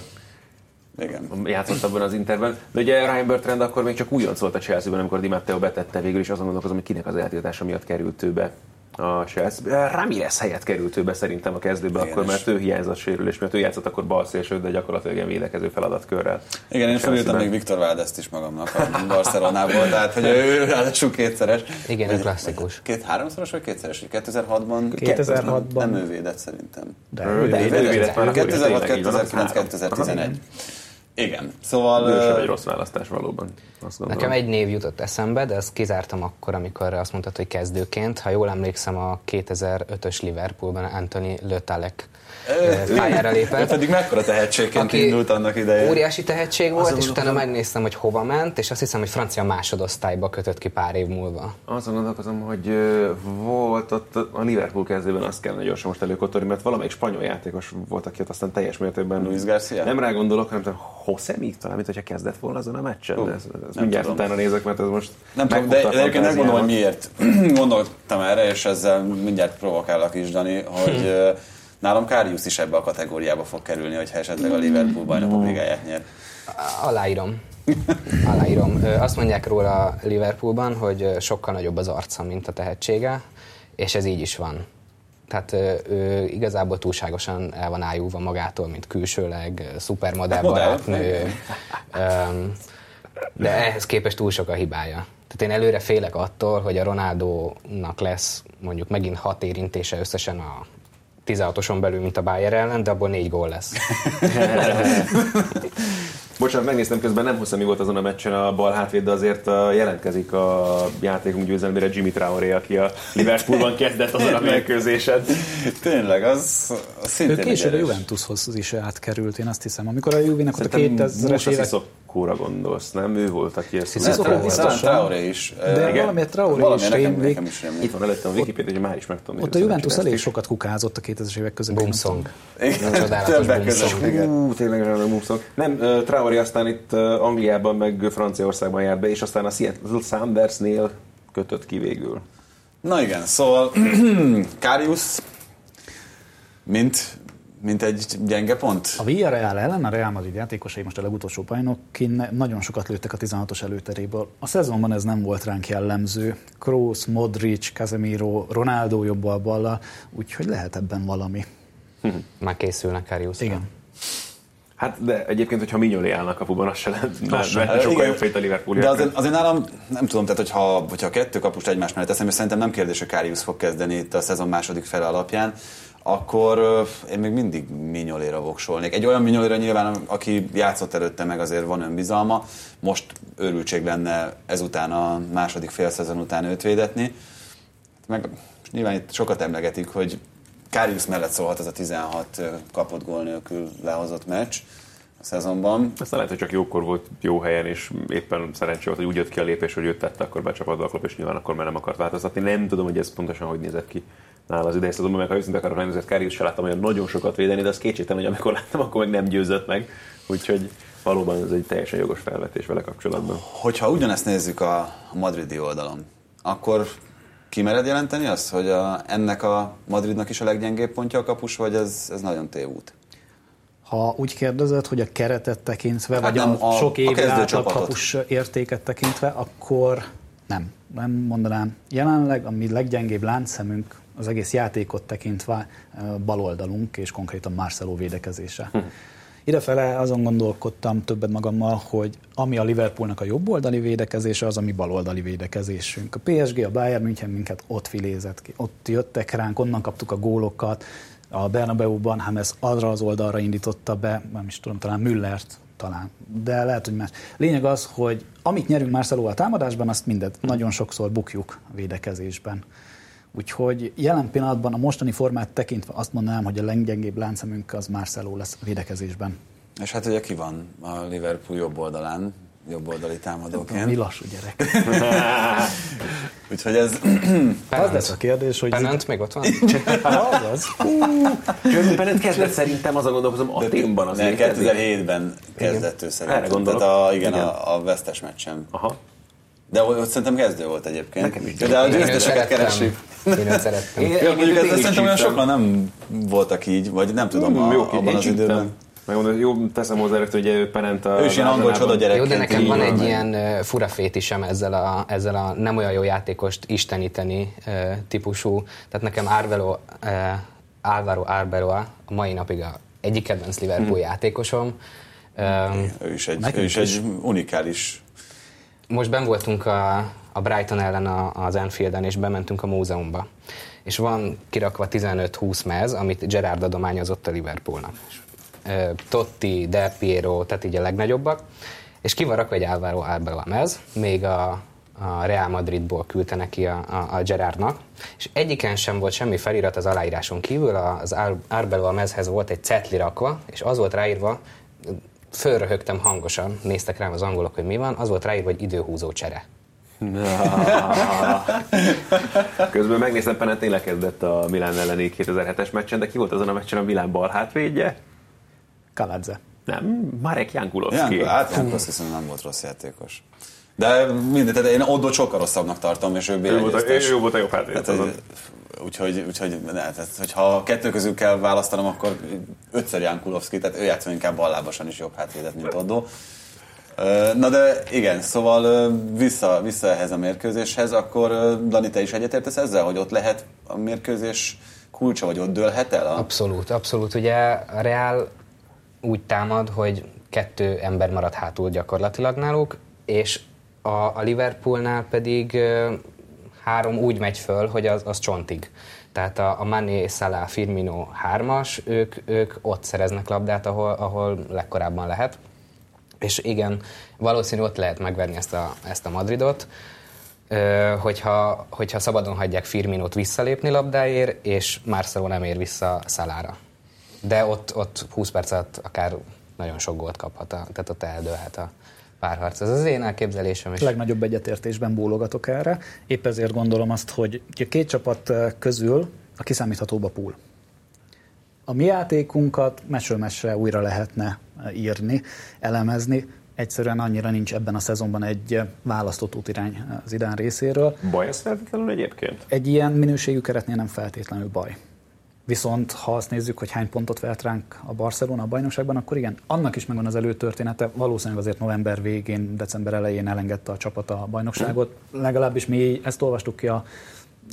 igen. játszott abban az interben. De ugye Ryan Bertrand akkor még csak újonc volt a Chelsea-ben, amikor Di Matteo betette végül, is azon gondolkozom, hogy kinek az eltiltása miatt került ő be a Chelsea. Ramirez helyett került ő be szerintem a kezdőbe Igen, akkor, mert ő hiányzott sérülés, mert ő játszott akkor bal szélső, de gyakorlatilag ilyen védekező feladatkörrel. Igen, én felültem még Viktor Valdeszt is magamnak a Barcelonából, tehát hogy ő ráadásul kétszeres. Igen, egy klasszikus. Két, háromszoros vagy kétszeres? 2006-ban? 2006-ban. Nem ő védett szerintem. De, ő védett. 2006, 2009, 2011. Igen, szóval... Ő sem egy rossz választás valóban. azt gondolom. Nekem egy név jutott eszembe, de ezt kizártam akkor, amikor azt mondtad, hogy kezdőként. Ha jól emlékszem, a 2005-ös Liverpoolban Anthony Lötalek pályára Ő lépett. pedig mekkora tehetségként indult annak idején. Óriási tehetség volt, Azon és utána megnéztem, hogy hova ment, és azt hiszem, hogy francia másodosztályba kötött ki pár év múlva. Azon gondolkozom, hogy volt ott a Liverpool kezdőben, azt kellene gyorsan most előkotorni, mert valamelyik spanyol játékos volt, aki ott aztán teljes mértékben... Luis Garcia? Nem rá gondolok, hanem még talán, mint hogyha kezdett volna azon a meccsen. De ez, ez nem mindjárt tudom. utána nézek, mert ez most Nem tudom, de, de egyébként megmondom, hogy miért [CLEARS THROAT] gondoltam erre, és ezzel mindjárt provokálok is, Dani, hogy ö, nálam Karius is ebbe a kategóriába fog kerülni, hogyha esetleg a Liverpool bajnokok ligáját nyer. Aláírom. Aláírom. Azt mondják róla Liverpoolban, hogy sokkal nagyobb az arca, mint a tehetsége, és ez így is van. Tehát ő igazából túlságosan el van ájulva magától, mint külsőleg, szupermodell Modell, barátnő. De ehhez képest túl sok a hibája. Tehát én előre félek attól, hogy a Ronaldo-nak lesz mondjuk megint hat érintése összesen a 16-oson belül, mint a Bayer ellen, de abból négy gól lesz. [LAUGHS] Bocsánat, megnéztem közben, nem hiszem, mi volt azon a meccsen a bal hátvéd, de azért jelentkezik a játékunk győzelmére Jimmy Traoré, aki a Liverpoolban kezdett azon a mérkőzésen. Tényleg, az, az Ő szintén egy később a. Juventushoz is átkerült, én azt hiszem. Amikor a Juvének ott a Szerintem 2000-es Musa évek... Sissokóra gondolsz, nem? Ő volt, aki ezt... Sissoko Talán- biztosan. talán Traoré is. De Ö, valamiért Traoré valami is nekem, rémlik. nekem is rémlik. Itt van előttem a Wikipedia, hogy már is meg tudom Ott a Juventus elég sokat kukázott a 2000-es évek. Igen, Csodálatos többek között, igen. Ú, tényleg nem muszok. Nem, uh, Traoré aztán itt uh, Angliában, meg Franciaországban járt be, és aztán a Seattle Soundersnél kötött ki végül. Na igen, szóval [CLEARS THROAT] Karius, mint, mint egy gyenge pont. A Villarreal ellen a Real Madrid játékosai most a legutolsó bajnok, nagyon sokat lőttek a 16-os előteréből. A szezonban ez nem volt ránk jellemző. Kroos, Modric, Casemiro, Ronaldo jobbal ballal, úgyhogy lehet ebben valami. Már készülnek Kariuszra. Igen. Hát de egyébként, hogyha Mignolé állnak kapuban, az se lehet sokkal Igen. jobb fejt a Liverpool. De azért, azért nálam, nem tudom, tehát hogyha, hogyha kettő kapust egymás mellett teszem, és szerintem nem kérdés, hogy Karius fog kezdeni itt a szezon második fele alapján, akkor én még mindig Mignoléra voksolnék. Egy olyan Mignoléra nyilván, aki játszott előtte, meg azért van önbizalma, most őrültség lenne ezután a második fél szezon után őt védetni. Meg nyilván itt sokat emlegetik, hogy Karius mellett szólhat ez a 16 ö, kapott gól nélkül lehozott meccs a szezonban. Aztán lehet, hogy csak jókor volt jó helyen, és éppen szerencsé volt, hogy úgy jött ki a lépés, hogy őt tette, akkor becsapott a klub, és nyilván akkor már nem akart változtatni. Nem tudom, hogy ez pontosan hogy nézett ki nála az idei szezonban, meg ha őszinte akarok lenni, azért Karius se láttam olyan nagyon sokat védeni, de az kétségtelen, hogy amikor láttam, akkor meg nem győzött meg. Úgyhogy valóban ez egy teljesen jogos felvetés vele kapcsolatban. Hogyha ugyanezt nézzük a a madridi oldalon, akkor kimered jelenteni azt, hogy a, ennek a Madridnak is a leggyengébb pontja a kapus, vagy ez, ez nagyon tévút? Ha úgy kérdezed, hogy a keretet tekintve, Hát vagy nem, a, a- sok a év kezdő átlag csapatot. kapus értéket tekintve, akkor nem. Nem mondanám. Jelenleg a mi leggyengébb láncszemünk az egész játékot tekintve baloldalunk, és konkrétan Marcelo védekezése. Hm. Idefele azon gondolkodtam többet magammal, hogy ami a Liverpoolnak a jobb oldali védekezése, az a mi baloldali védekezésünk. A PSG, a Bayern München minket ott filézett ki. Ott jöttek ránk, onnan kaptuk a gólokat. A Bernabeu-ban James arra az oldalra indította be, nem is tudom, talán Müllert talán, de lehet, hogy más. Lényeg az, hogy amit nyerünk Marcelo a támadásban, azt mindet nagyon sokszor bukjuk a védekezésben. Úgyhogy jelen pillanatban a mostani formát tekintve azt mondanám, hogy a leggyengébb láncemünk az Marcelo lesz a védekezésben. És hát ugye ki van a Liverpool jobb oldalán, jobb oldali Mi támadóként. lassú gyerek. [LAUGHS] Úgyhogy ez Az lesz a kérdés, hogy... Penant még ott van? [LAUGHS] Az az. Jörgen Pennant kezdett szerintem azon gondolkozom, Aténban az nem, létezik. 2007-ben kezdett ő szerintem. Erre gondolok. Tehát a, igen, Igen. A, a vesztes meccsen. Aha. De ott szerintem kezdő volt egyébként. Nekem is. De a győzteseket keressük. Én őt szerettem. Én- Ja, mondjuk is szerintem olyan sokan nem voltak így, vagy nem tudom, Hmm, a, jó, abban az időben. Megmondom, jó, teszem hozzá rögtön, hogy ugye Penent a Ő is ilyen angol csoda gyerek. Jó, de nekem van egy ilyen fura fétisem ezzel a, ezzel a nem olyan jó játékost isteníteni típusú. Tehát nekem Arvelo, Álvaro Arbeloa a mai napig a egyik kedvenc Liverpool játékosom. Ö, Ő is egy, ő is egy unikális most ben voltunk a, a Brighton ellen a, az Anfielden, és bementünk a múzeumba. És van kirakva 15-20 mez, amit Gerard adományozott a Liverpoolnak. Totti, Del Piero, tehát így a legnagyobbak. És ki van rakva egy Álvaro Arbelamez, még a, a Real Madridból küldte neki a, a, a Gerardnak, és egyiken sem volt semmi felirat az aláíráson kívül, az Arbelamezhez volt egy cetli rakva, és az volt ráírva, fölröhögtem hangosan, néztek rám az angolok, hogy mi van, az volt ráírva, hogy időhúzó csere. [LAUGHS] Közben megnéztem, Peneti lekezdett a Milán elleni 2007-es meccsen, de ki volt azon a meccsen a Milán bal hátvédje? Kaladze. Nem, Marek Jankulovski. Ja, hát Jank, azt hiszem nem volt rossz játékos. De mindegy, tehát én Oddot sokkal rosszabbnak tartom, és ő Ő volt, a, ő volt a jobb hátvéd. Hogy- úgyhogy, úgyhogy ne, tehát, hogyha kettő közül kell választanom, akkor ötször Jankulovski, tehát ő játszol inkább ballábasan is jobb hátvédet, mint Oddó. Na de igen, szóval vissza, vissza ehhez a mérkőzéshez, akkor Dani, te is egyetértesz ezzel, hogy ott lehet a mérkőzés kulcsa, vagy ott dőlhet el? A... Abszolút, abszolút. Ugye a Real úgy támad, hogy kettő ember marad hátul gyakorlatilag náluk, és a, a Liverpoolnál pedig három úgy megy föl, hogy az, az csontig. Tehát a, a Mané, Salah, Firmino hármas, ők, ők ott szereznek labdát, ahol, ahol legkorábban lehet. És igen, valószínű ott lehet megverni ezt a, ezt a Madridot, hogyha, hogyha szabadon hagyják Firminót visszalépni labdáért, és Marcelo nem ér vissza Szalára. De ott, ott 20 perc alatt akár nagyon sok gólt kaphat, a, tehát ott eldőlhet a párharc. Ez az én elképzelésem is. legnagyobb egyetértésben bólogatok erre. Épp ezért gondolom azt, hogy a két csapat közül a kiszámíthatóbb a pool. A mi játékunkat mesről mesre újra lehetne eh, írni, elemezni. Egyszerűen annyira nincs ebben a szezonban egy választott útirány az idán részéről. Baj ez feltétlenül egyébként? Egy ilyen minőségű keretnél nem feltétlenül baj. Viszont ha azt nézzük, hogy hány pontot vert ránk a Barcelona a bajnokságban, akkor igen, annak is megvan az előtörténete. Valószínűleg azért november végén, december elején elengedte a csapat a bajnokságot. Legalábbis mi ezt olvastuk ki a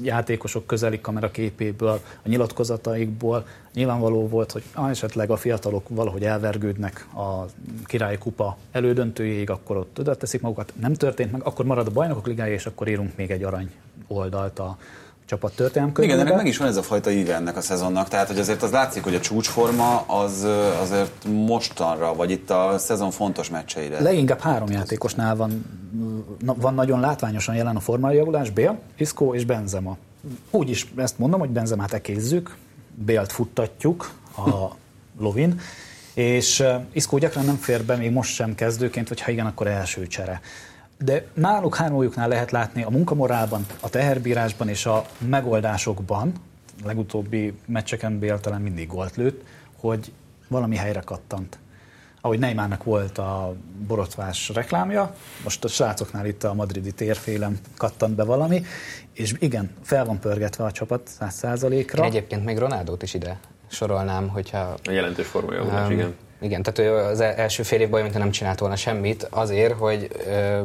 játékosok közeli kamera képéből, a nyilatkozataikból. Nyilvánvaló volt, hogy ah, esetleg a fiatalok valahogy elvergődnek a királyi kupa elődöntőjéig, akkor ott oda teszik magukat. Nem történt meg, akkor marad a bajnokok ligája, és akkor írunk még egy arany oldalt a csapat történelem Igen, ennek meg is van ez a fajta íve ennek a szezonnak, tehát hogy azért az látszik, hogy a csúcsforma az azért mostanra, vagy itt a szezon fontos meccseire. Leginkább három játékosnál van, van nagyon látványosan jelen a formájavulás, Bél, Isco és Benzema. Úgy is ezt mondom, hogy Benzemát ekézzük, Bélt futtatjuk a [LAUGHS] lovin, és Isco gyakran nem fér be, még most sem kezdőként, vagy ha igen, akkor első csere. De náluk hármójuknál lehet látni a munkamorálban, a teherbírásban és a megoldásokban, a legutóbbi meccseken Bél talán mindig gólt lőtt, hogy valami helyre kattant ahogy Neymarnak volt a borotvás reklámja, most a srácoknál itt a madridi térfélem kattant be valami, és igen, fel van pörgetve a csapat 100%-ra. Én egyébként még Ronaldót is ide sorolnám, hogyha A jelentős formája Um, igen. Igen, tehát ő az e- első fél évben olyan, nem csinált volna semmit azért, hogy ö,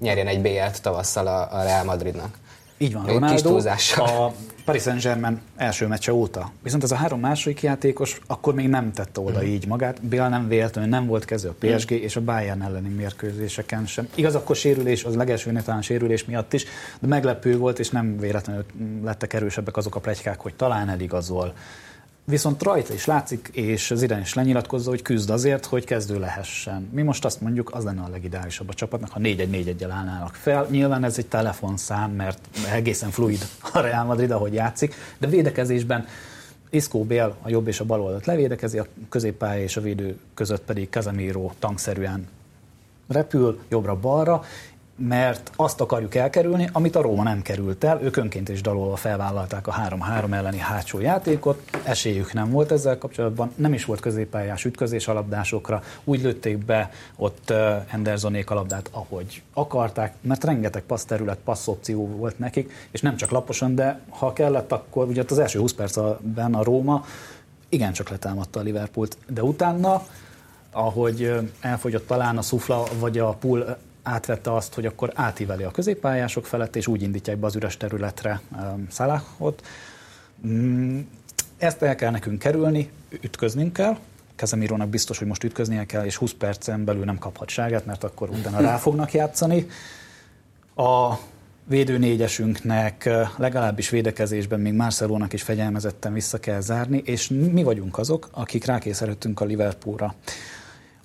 nyerjen egy BL-t tavasszal a, a Real Madridnak. Így van, Ronaldo a Paris Saint-Germain első meccse óta. Viszont ez a három második játékos akkor még nem tette oda Mhm. így magát. Bél nem véletlenül nem volt kező a PSG és a Bayern elleni mérkőzéseken sem. Igaz, akkor sérülés, az legelső talán sérülés miatt is, de meglepő volt, és nem véletlenül lettek erősebbek azok a plegykák, hogy talán eligazol. Viszont rajta is látszik, és Zidane is lenyilatkozza, hogy küzd azért, hogy kezdő lehessen. Mi most azt mondjuk, az lenne a legideálisabb a csapatnak, ha 4-1-4-1-el állnának fel. Nyilván ez egy telefonszám, mert egészen fluid a Real Madrid, ahogy játszik, de védekezésben Isco Bél a jobb és a bal oldalt levédekezi, a középpálya és a védő között pedig Casemiro tankszerűen repül jobbra-balra, mert azt akarjuk elkerülni, amit a Róma nem került el. Ők önként is dalolva felvállalták a 3-3 elleni hátsó játékot, esélyük nem volt ezzel kapcsolatban, nem is volt középpályás ütközés alapdásokra, úgy lőtték be ott Hendersonék a labdát, ahogy akarták, mert rengeteg passzterület, passzopció volt nekik, és nem csak laposan, de ha kellett, akkor ugye az első 20 percben a Róma igencsak letámadta a Liverpoolt, de utána ahogy elfogyott talán a szufla, vagy a pool átvette azt, hogy akkor átíveli a középpályások felett, és úgy indítják be az üres területre um, Salahot. Mm, ezt el kell nekünk kerülni, ütköznünk kell. Kezemirónak biztos, hogy most ütköznie kell, és 20 percen belül nem kaphat ságát, mert akkor utána rá fognak játszani. A védő négyesünknek ö, legalábbis védekezésben még Marcelónak is fegyelmezetten vissza kell zárni, és mi vagyunk azok, akik rákényszerültünk a Liverpoolra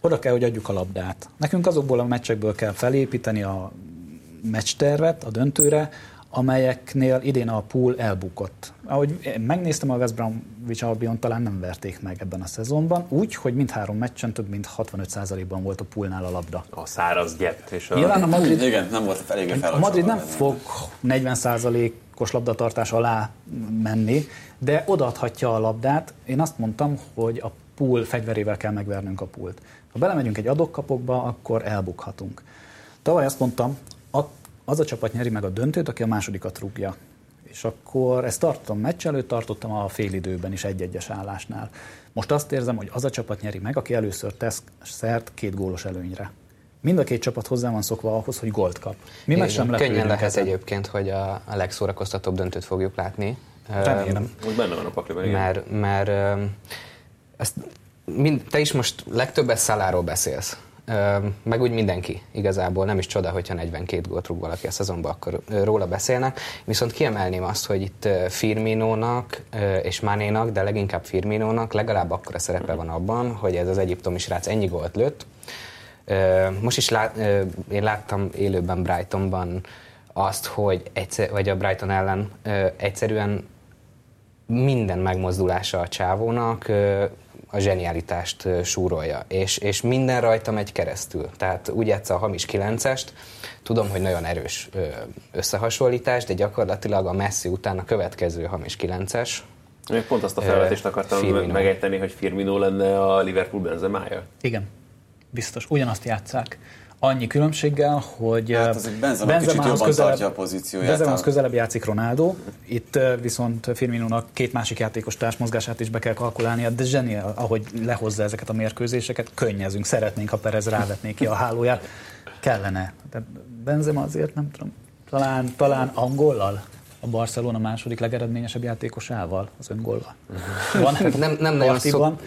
Oda kell, hogy adjuk a labdát. Nekünk azokból a meccsekből kell felépíteni a meccstervet a döntőre, amelyeknél idén a pool elbukott. Ahogy én megnéztem, a West Bromwich Albion talán nem verték meg ebben a szezonban, úgy, hogy mindhárom meccsen több mint 65%-ban volt a poolnál a labda. A száraz gyep. És a... Nyilván a Madrid, Igen, nem volt eléggé a Madrid nem fog 40%-os labdatartás alá menni, de odaadhatja a labdát. Én azt mondtam, hogy a pool fegyverével kell megvernünk a pult. Ha belemegyünk egy adokkapokba, akkor elbukhatunk. Tavaly azt mondtam, az a csapat nyeri meg a döntőt, aki a másodikat rúgja. És akkor ezt tartottam meccs előtt, tartottam a félidőben is egy-egyes állásnál. Most azt érzem, hogy az a csapat nyeri meg, aki először tesz szert két gólos előnyre. Mind a két csapat hozzá van szokva ahhoz, hogy gólt kap. Mi meg sem Könnyen lehet ezen. egyébként, hogy a, a legszórakoztatóbb döntőt fogjuk látni. Remélem. Úgy benne van a pakliban, igen. Mert, mert ezt mind, te is most legtöbbet Szaláról beszélsz. Meg úgy mindenki igazából, nem is csoda, hogyha 42 gólt rúg valaki a szezonban, akkor róla beszélnek. Viszont kiemelném azt, hogy itt Firminónak és Manénak, de leginkább Firminónak legalább akkora szerepe van abban, hogy ez az egyiptomi srác ennyi gólt lőtt. Most is lát, én láttam élőben Brightonban azt, hogy egyszer, vagy a Brighton ellen egyszerűen minden megmozdulása a csávónak a zsenialitást súrolja, és, és minden rajta megy keresztül. Tehát úgy játsza a hamis kilencest, tudom, hogy nagyon erős összehasonlítás, de gyakorlatilag a Messi után a következő hamis kilences, Még pont azt a felvetést akartam Firmino. megejteni, hogy Firmino lenne a Liverpool benzemája. Igen, biztos. Ugyanazt játszák. Annyi különbséggel, hogy Hát azért Benzema kicsit jobban tartja a pozícióját. Benzemához közelebb játszik Ronaldo, itt viszont Firminónak két másik játékos társmozgását is be kell kalkulálnia, de zseniál, ahogy lehozza ezeket a mérkőzéseket, könnyezünk, szeretnénk, ha Perez rávetné ki a hálóját, kellene. Tehát Benzema azért nem tudom, talán, talán angollal, a Barcelona második legeredményesebb játékosával, az öngollal. Van Nem- nem nagyon partiban,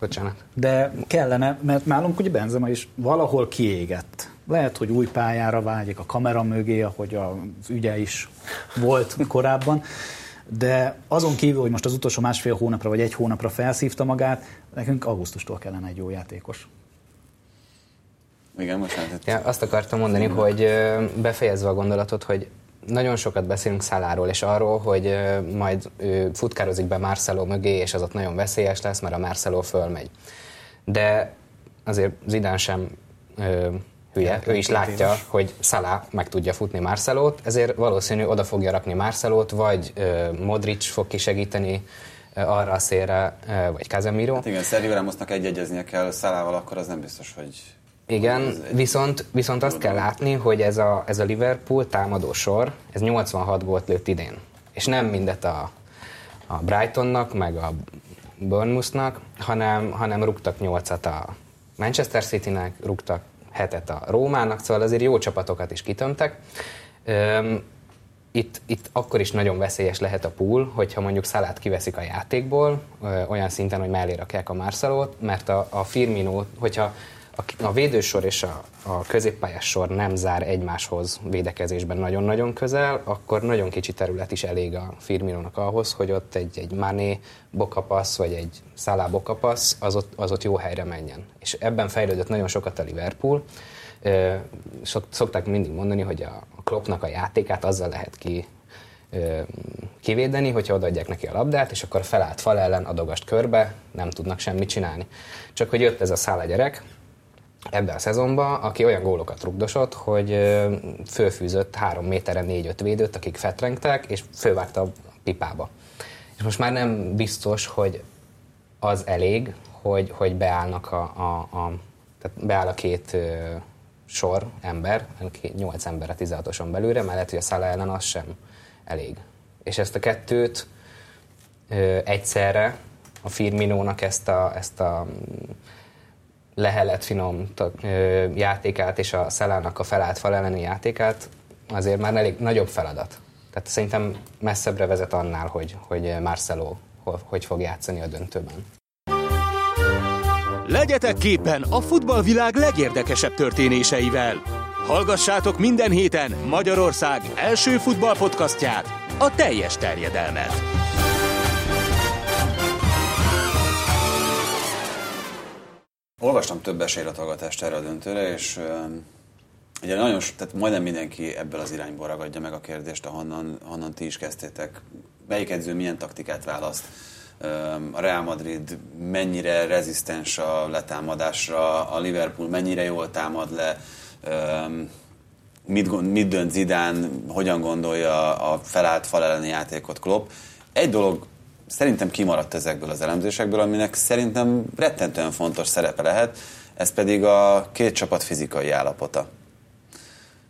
bocsánat, de kellene, mert nálunk ugye Benzema is valahol kiégett. Lehet, hogy új pályára vágyik a kamera mögé, ahogy az ügye is volt korábban, de azon kívül, hogy most az utolsó másfél hónapra vagy egy hónapra felszívta magát, nekünk augusztustól kellene egy jó játékos. Igen, most hát Ja, azt akartam mondani, hogy befejezve a gondolatot, hogy nagyon sokat beszélünk Szaláról, és arról, hogy majd ő futkározik be Marcelo mögé, és az ott nagyon veszélyes lesz, mert a Marcelo fölmegy. De azért Zidán sem ö, hülye, ő is látja, hogy Szalá meg tudja futni Marcelót, ezért valószínű oda fogja rakni Marcelót, vagy ö, Modric fog kisegíteni ö, arra a szélre, ö, vagy Casemiro. Hát igen, Sergio Ramosnak egyegyeznie kell Szalával, akkor az nem biztos, hogy... Igen, viszont, viszont azt kell látni, hogy ez a, ez a Liverpool támadó sor, ez 86 gólt lőtt idén. És nem mindet a, a Brightonnak, meg a Bournemouthnak, hanem, hanem rúgtak 8-at a Manchester Citynek, rúgtak hetet a Rómának, szóval azért jó csapatokat is kitömtek. Öm, itt, itt akkor is nagyon veszélyes lehet a pool, hogyha mondjuk Szalát kiveszik a játékból, ö, olyan szinten, hogy mellé rakják a Marcelót, mert a, a Firmino, hogyha a, a védősor és a, a középpályás sor nem zár egymáshoz védekezésben nagyon-nagyon közel, akkor nagyon kicsi terület is elég a Firminónak ahhoz, hogy ott egy, egy Mané bokapassz, vagy egy Salah bokapassz, az ott, az ott jó helyre menjen. És ebben fejlődött nagyon sokat a Liverpool. Szokták mindig mondani, hogy a, Kloppnak a játékát azzal lehet ki kivédeni, hogyha odaadják neki a labdát, és akkor felállt fal ellen adogast körbe, nem tudnak semmit csinálni. Csak hogy jött ez a szála gyerek, ebben a szezonban, aki olyan gólokat rugdosott, hogy fölfűzött három méterre négy-öt védőt, akik fetrengtek, és fölvágta a pipába. És most már nem biztos, hogy az elég, hogy, hogy beállnak a, a, a tehát beáll a két sor ember, nyolc ember a 16-oson belőle, mert lehet, hogy a szála ellen az sem elég. És ezt a kettőt egyszerre a Firminónak ezt a, ezt a lehelet finom játékát és a Szelának a felállt fal elleni játékát azért már elég nagyobb feladat. Tehát szerintem messzebbre vezet annál, hogy, hogy Marcelo ho- hogy fog játszani a döntőben. Legyetek képen a futballvilág legérdekesebb történéseivel. Hallgassátok minden héten Magyarország első futballpodcastját, a teljes terjedelmet. Olvastam több esélylatolgatást erre a döntőre, és ugye nagyon, tehát majdnem mindenki ebből az irányból ragadja meg a kérdést, ahonnan, ahonnan ti is kezdtétek. Melyik edző milyen taktikát választ? A Real Madrid mennyire rezisztens a letámadásra, a Liverpool mennyire jól támad le, mit, mit dönt Zidán, hogyan gondolja a felállt fal elleni játékot Klopp. Egy dolog szerintem kimaradt ezekből az elemzésekből, aminek szerintem rettentően fontos szerepe lehet, ez pedig a két csapat fizikai állapota.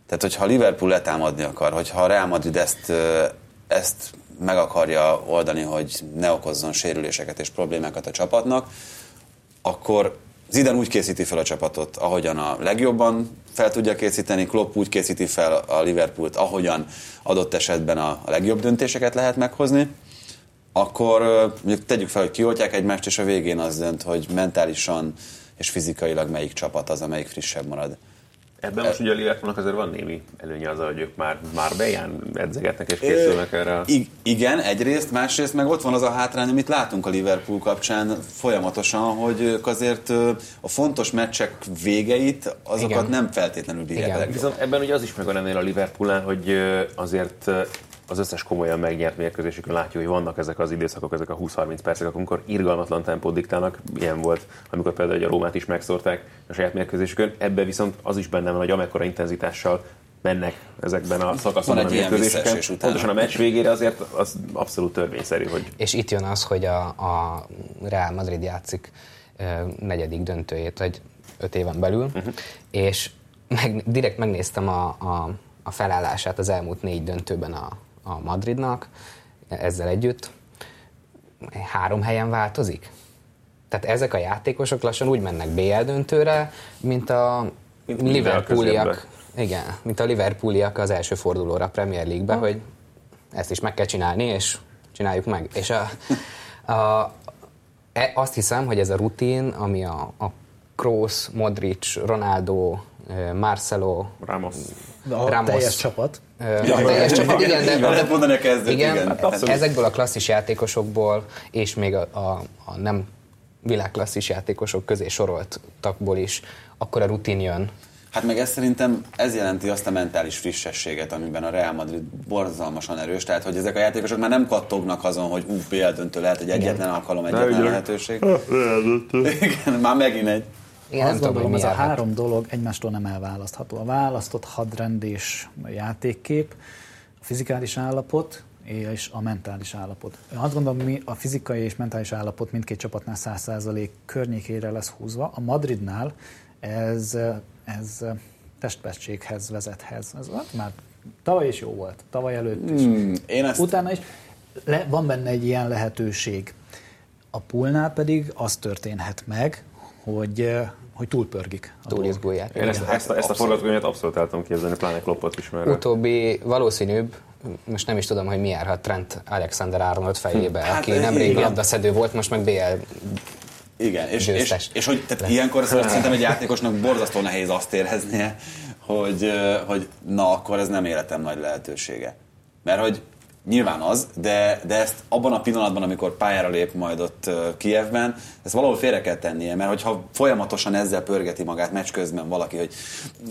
Tehát, hogyha Liverpool letámadni akar, hogyha a Real Madrid ezt, ezt meg akarja oldani, hogy ne okozzon sérüléseket és problémákat a csapatnak, akkor Zidane úgy készíti fel a csapatot, ahogyan a legjobban fel tudja készíteni, Klopp úgy készíti fel a Liverpoolt, ahogyan adott esetben a legjobb döntéseket lehet meghozni, akkor mondjuk tegyük fel, hogy kioltják egymást, és a végén az dönt, hogy mentálisan és fizikailag melyik csapat az, amelyik frissebb marad. Ebben most ugye a Liverpoolnak azért van némi előnye az, hogy ők már, már beján edzegetnek és készülnek erre. I- igen, egyrészt, másrészt meg ott van az a hátrány, amit látunk a Liverpool kapcsán folyamatosan, hogy ők azért a fontos meccsek végeit, azokat Igen. nem feltétlenül bírják. Viszont ebben ugye az is megvan ennél a Liverpoolnál, hogy azért az összes komolyan megnyert mérkőzésükön látjuk, hogy vannak ezek az időszakok, ezek a 20-30 percek, amikor irgalmatlan tempót diktálnak. Ilyen volt, amikor például egy a Rómát is megszórták a saját mérkőzésükön. Ebben viszont az is benne van, hogy amekkora intenzitással mennek ezekben a szakaszokban a mérkőzéseken. Pontosan a meccs végére azért az abszolút törvényszerű, hogy És itt jön az, hogy a, a Real Madrid játszik ö, negyedik döntőjét, vagy öt éven belül, uh-huh. és meg, direkt megnéztem a, a, a felállását az elmúlt négy döntőben a, a Madridnak, ezzel együtt. Három helyen változik. Tehát ezek a játékosok lassan úgy mennek BL döntőre, mint a Mint Liverpooliak, igen, mint a Liverpooliak az első fordulóra a Premier League-be, hogy ezt is meg kell csinálni, és csináljuk meg. És a, a, e, azt hiszem, hogy ez a rutin, ami a, a Kroos, Modric, Ronaldo, eh, Marcelo, Ramos. A Ramos. teljes csapat. Igen, de, Így van, lehet mondani a kezdőt, igen, igen. hát abszolút. ezekből a klasszis játékosokból, és még a, a, a nem világklasszis játékosok közé soroltakból is, akkor a rutin jön. Hát meg ez szerintem ez jelenti azt a mentális frissességet, amiben a Real Madrid borzalmasan erős, tehát hogy ezek a játékosok már nem kattognak azon, hogy ú, BL döntő lehet, hogy egyetlen alkalom, egyetlen lehetőség. [LAUGHS] Igen, már megint egy. Igen, nem Azt tudom, gondolom, mi ez a három dolog egymástól nem elválasztható. A választott hadrend és játékkép, a fizikális állapot és a mentális állapot. Én azt gondolom, mi a fizikai és mentális állapot mindkét csapatnál 100% környékére lesz húzva. A Madridnál ez, ez testpestséghez vezethez. Ez már tavaly is jó volt, tavaly előtt is. Hmm, én ezt Utána is le, van benne egy ilyen lehetőség. A poolnál pedig az történhet meg, hogy, eh, hogy túlpörgik. a Túl dolog. izgulják. Én ezt, ezt, ezt a forgatókönyvet abszolút el tudom képzelni, pláne Kloppot is, mert Utóbbi valószínűbb, most nem is tudom, hogy mi járhat Trent Alexander Arnold fejébe, Hát, aki nemrég labdaszedő volt, most meg BL Igen, és, és, Győztes. és hogy tehát ilyenkor szóval szerintem egy játékosnak borzasztó nehéz azt éreznie, hogy, ö, hogy na akkor ez nem életem nagy lehetősége. Mert hogy nyilván az, de, de ezt abban a pillanatban, amikor pályára lép majd ott Kievben, ezt valahol félre kell tennie, mert hogyha folyamatosan ezzel pörgeti magát meccs közben valaki, hogy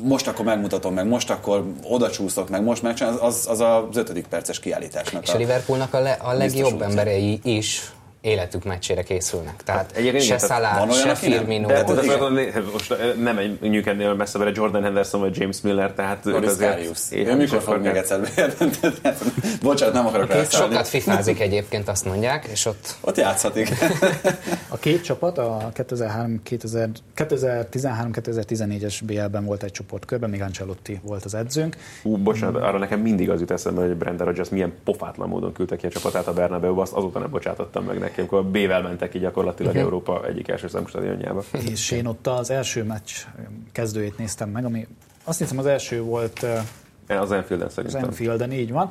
most akkor megmutatom meg, most akkor oda csúszok meg, most megcsinálom, az, az az ötödik perces kiállításnak És a Liverpoolnak a, le, a legjobb emberei is életük meccsére készülnek. Tehát egyébként se Salah, van olyan, se? Firmino. De Hát igen. mondom, hogy most nem menjünk ennél messzebbre, Jordan Henderson vagy James Miller, tehát ők Loris azért... Karius. Én Ő mikor fog még egyszer? [LAUGHS] Bocsánat, nem akarok rászállni. sokat fifázik [LAUGHS] egyébként, azt mondják, és ott Ott játszhatik. A két csapat a 2003 2000 2013-2014-es BL-ben volt egy csoportkörben, még Ancelotti volt az edzőnk. Hú, bocsánat, arra nekem mindig az jut eszembe, hogy Brendan Rodgers milyen pofátlan módon küldte ki a csapatát a Bernabeu-ba, azt azóta nem bocsátottam meg nekem, amikor B-vel mentek ki gyakorlatilag Európa egyik első számú stadionjába. És én ott az első meccs kezdőjét néztem meg, ami azt hiszem az első volt Az Enfielden az szerintem. Enfielden, így van.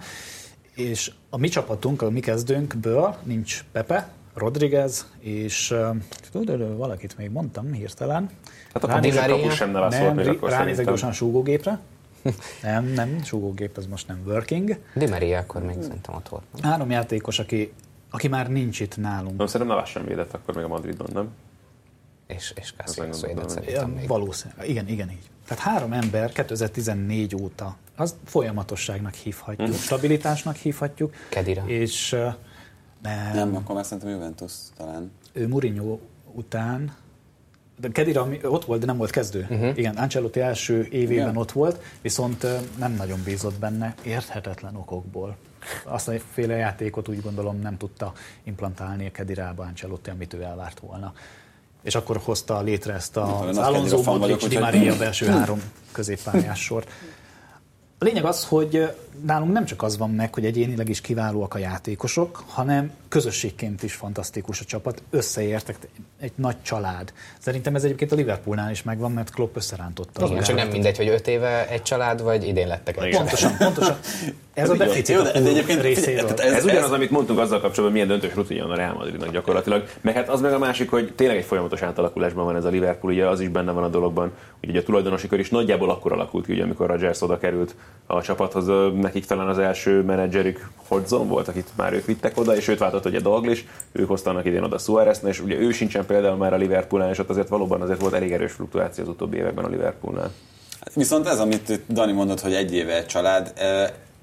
És a mi csapatunk, a mi kezdőnkből nincs Pepe, Rodriguez, és tudod, valakit még mondtam hirtelen. Hát a kapus sem szólt nem, még akkor ránézek gyorsan a súgógépre. [LAUGHS] Nem, nem, súgógép, ez most nem working. Di Maria akkor még szerintem ott volt. Három játékos, aki, aki már nincs itt nálunk. Nem, szerintem Navas sem védett akkor még a Madridban, nem? és, és Wade-et gondolom, szerintem Ja, még. valószínűleg. Igen, igen, így. Tehát három ember 2014 óta, az folyamatosságnak hívhatjuk, stabilitásnak hívhatjuk. Kedira. És nem, Nem, akkor már szerintem Juventus talán. ő Mourinho után, de Kedira ott volt, de nem volt kezdő. Uh-huh. Igen, Ancelotti első évében Igen. ott volt, viszont nem nagyon bízott benne, érthetetlen okokból. Azt a féle játékot úgy gondolom nem tudta implantálni a Kedirába Ancelotti, amit ő elvárt volna. És akkor hozta létre ezt a, az Alonso, Modric, Di Maria belső három középpályás sor. A lényeg az, hogy nálunk nem csak az van meg, hogy egyénileg is kiválóak a játékosok, hanem közösségként is fantasztikus a csapat, összeértek, egy nagy család. Szerintem ez egyébként a Liverpoolnál is megvan, mert Klopp összerántotta. Igen, csak nem mindegy, hogy öt éve egy család, vagy idén lettek egy család. Pontosan, [LAUGHS] pontosan. Ez a deficit jó, de egyébként figyelj, részéről. tehát Ez, ugyanaz, amit mondtunk azzal kapcsolatban, milyen döntős rutinja van a Real Madridnak gyakorlatilag. Meg hát az meg a másik, hogy tényleg egy folyamatos átalakulásban van ez a Liverpool, ugye az is benne van a dologban, hogy ugye a tulajdonosi kör is nagyjából akkor alakult ki, ugye, amikor Rodgers oda került a csapathoz, nekik talán az első menedzserük Hodgson volt, akit már ők vittek oda, és őt váltott ugye Dalglish, ők hoztanak idén oda suarez és ugye ő sincsen például már a Liverpoolnál, és ott azért valóban azért volt elég erős fluktuáció az utóbbi években a Liverpoolnál. Viszont ez, amit Dani mondott, hogy egy éve egy család,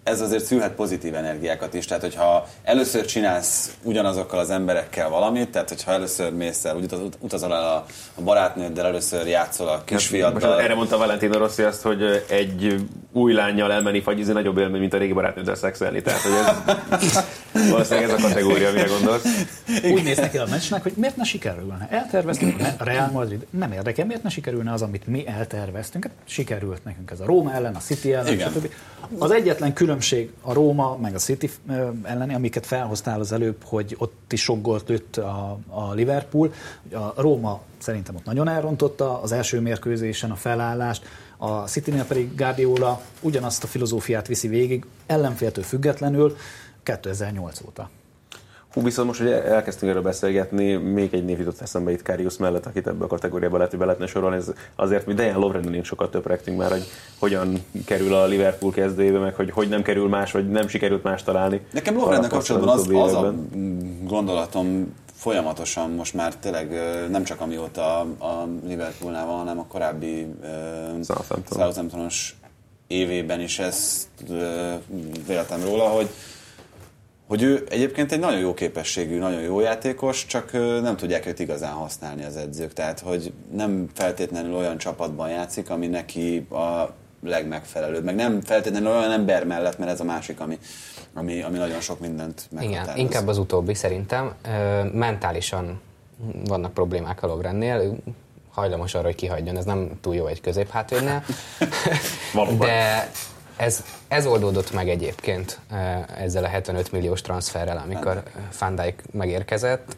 ez azért szülhet pozitív energiákat is. Tehát, hogyha először csinálsz ugyanazokkal az emberekkel valamit, tehát, hogyha először mész el, úgy utaz- utazol el a, a barátnőddel, először játszol a Most kisfiaddal. erre mondta Valentino Rossi azt, hogy egy új lányjal elmenni fagyizni nagyobb élmény, mint a régi barátnőddel szexelni. Tehát, hogy ez, [LAUGHS] valószínűleg ez a kategória, amire gondolsz. Úgy néz neki a meccsnek, hogy miért ne sikerülne. Elterveztünk, a Real Madrid nem érdekel, miért ne sikerülne az, amit mi elterveztünk. Hát sikerült nekünk ez a Róma ellen, a City ellen, Igen. stb. Az egyetlen különbség a Róma meg a City elleni, amiket felhoztál az előbb, hogy ott is sok gólt lőtt a, a Liverpool. A Róma szerintem ott nagyon elrontotta az első mérkőzésen a felállást, a Citynél pedig Guardiola ugyanazt a filozófiát viszi végig, ellenféltől függetlenül 2008 óta. Viszont most, hogy elkezdtünk erről beszélgetni, még egy név jutott eszembe itt Karius mellett, akit ebbe a kategóriába lehet, hogy be lehetne sorolni. Ez azért mi Dejan Lovrennél sokat töprektünk már, hogy hogyan kerül a Liverpool kezdőjébe, meg hogy hogy nem kerül más, vagy nem sikerült más találni. Nekem Parapasztal kapcsolatban az, az a gondolatom folyamatosan most már tényleg nem csak amióta a, Liverpoolnál van, hanem a korábbi Southampton. Southamptonos évében is ezt véltem róla, hogy hogy ő egyébként egy nagyon jó képességű, nagyon jó játékos, csak nem tudják őt igazán használni az edzők. Tehát, hogy nem feltétlenül olyan csapatban játszik, ami neki a legmegfelelőbb. Meg nem feltétlenül olyan ember mellett, mert ez a másik, ami, ami, ami nagyon sok mindent meghatároz. Igen, inkább az utóbbi szerintem. Mentálisan vannak problémák a Lovrennél, ő hajlamos arra, hogy kihagyjon, ez nem túl jó egy középhátvédnél. [LAUGHS] Valóban. De ez, ez oldódott meg egyébként ö, ezzel a 75 milliós transferrel, amikor Van Dijk megérkezett.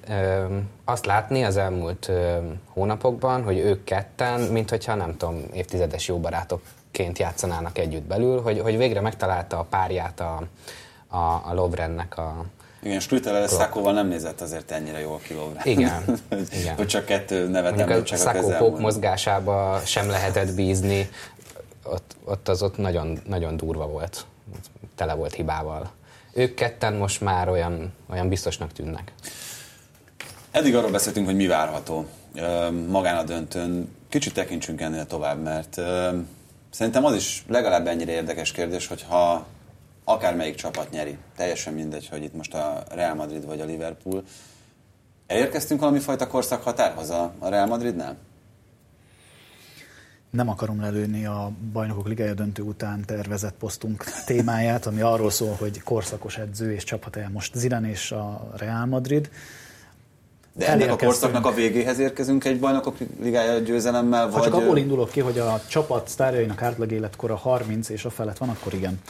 Azt látni az elmúlt ö, hónapokban, hogy ők ketten, mint hogyha nem tudom, évtizedes jó barátokként játszanának együtt belül, hogy, hogy végre megtalálta a párját a, a, a Lovrennek a, Igen, Strüter Szakóval nem nézett azért ennyire jól ki Lovren. Igen, [LAUGHS] igen. hogy csak kettő nevet Mondjuk a említsek a Szakó mozgásába sem lehetett bízni, ott, ott az ott nagyon, nagyon durva volt, tele volt hibával. Ők ketten most már olyan, olyan biztosnak tűnnek. Eddig arról beszéltünk, hogy mi várható magán a döntőn. Kicsit tekintsünk ennél tovább, mert szerintem az is legalább ennyire érdekes kérdés, hogyha akármelyik csapat nyeri, teljesen mindegy, hogy itt most a Real Madrid vagy a Liverpool. Elérkeztünk valami fajta korszak határhoz a, a Real Madridnál? Nem akarom lelőni a Bajnokok Ligája döntő után tervezett posztunk témáját, ami arról szól, hogy korszakos edző és csapat el most Zidane és a Real Madrid. De ennek a korszaknak a végéhez érkezünk egy bajnokok ligája győzelemmel, Ha vagy... csak abból indulok ki, hogy a csapat sztárjainak átlag életkora 30 és a felett van, akkor igen.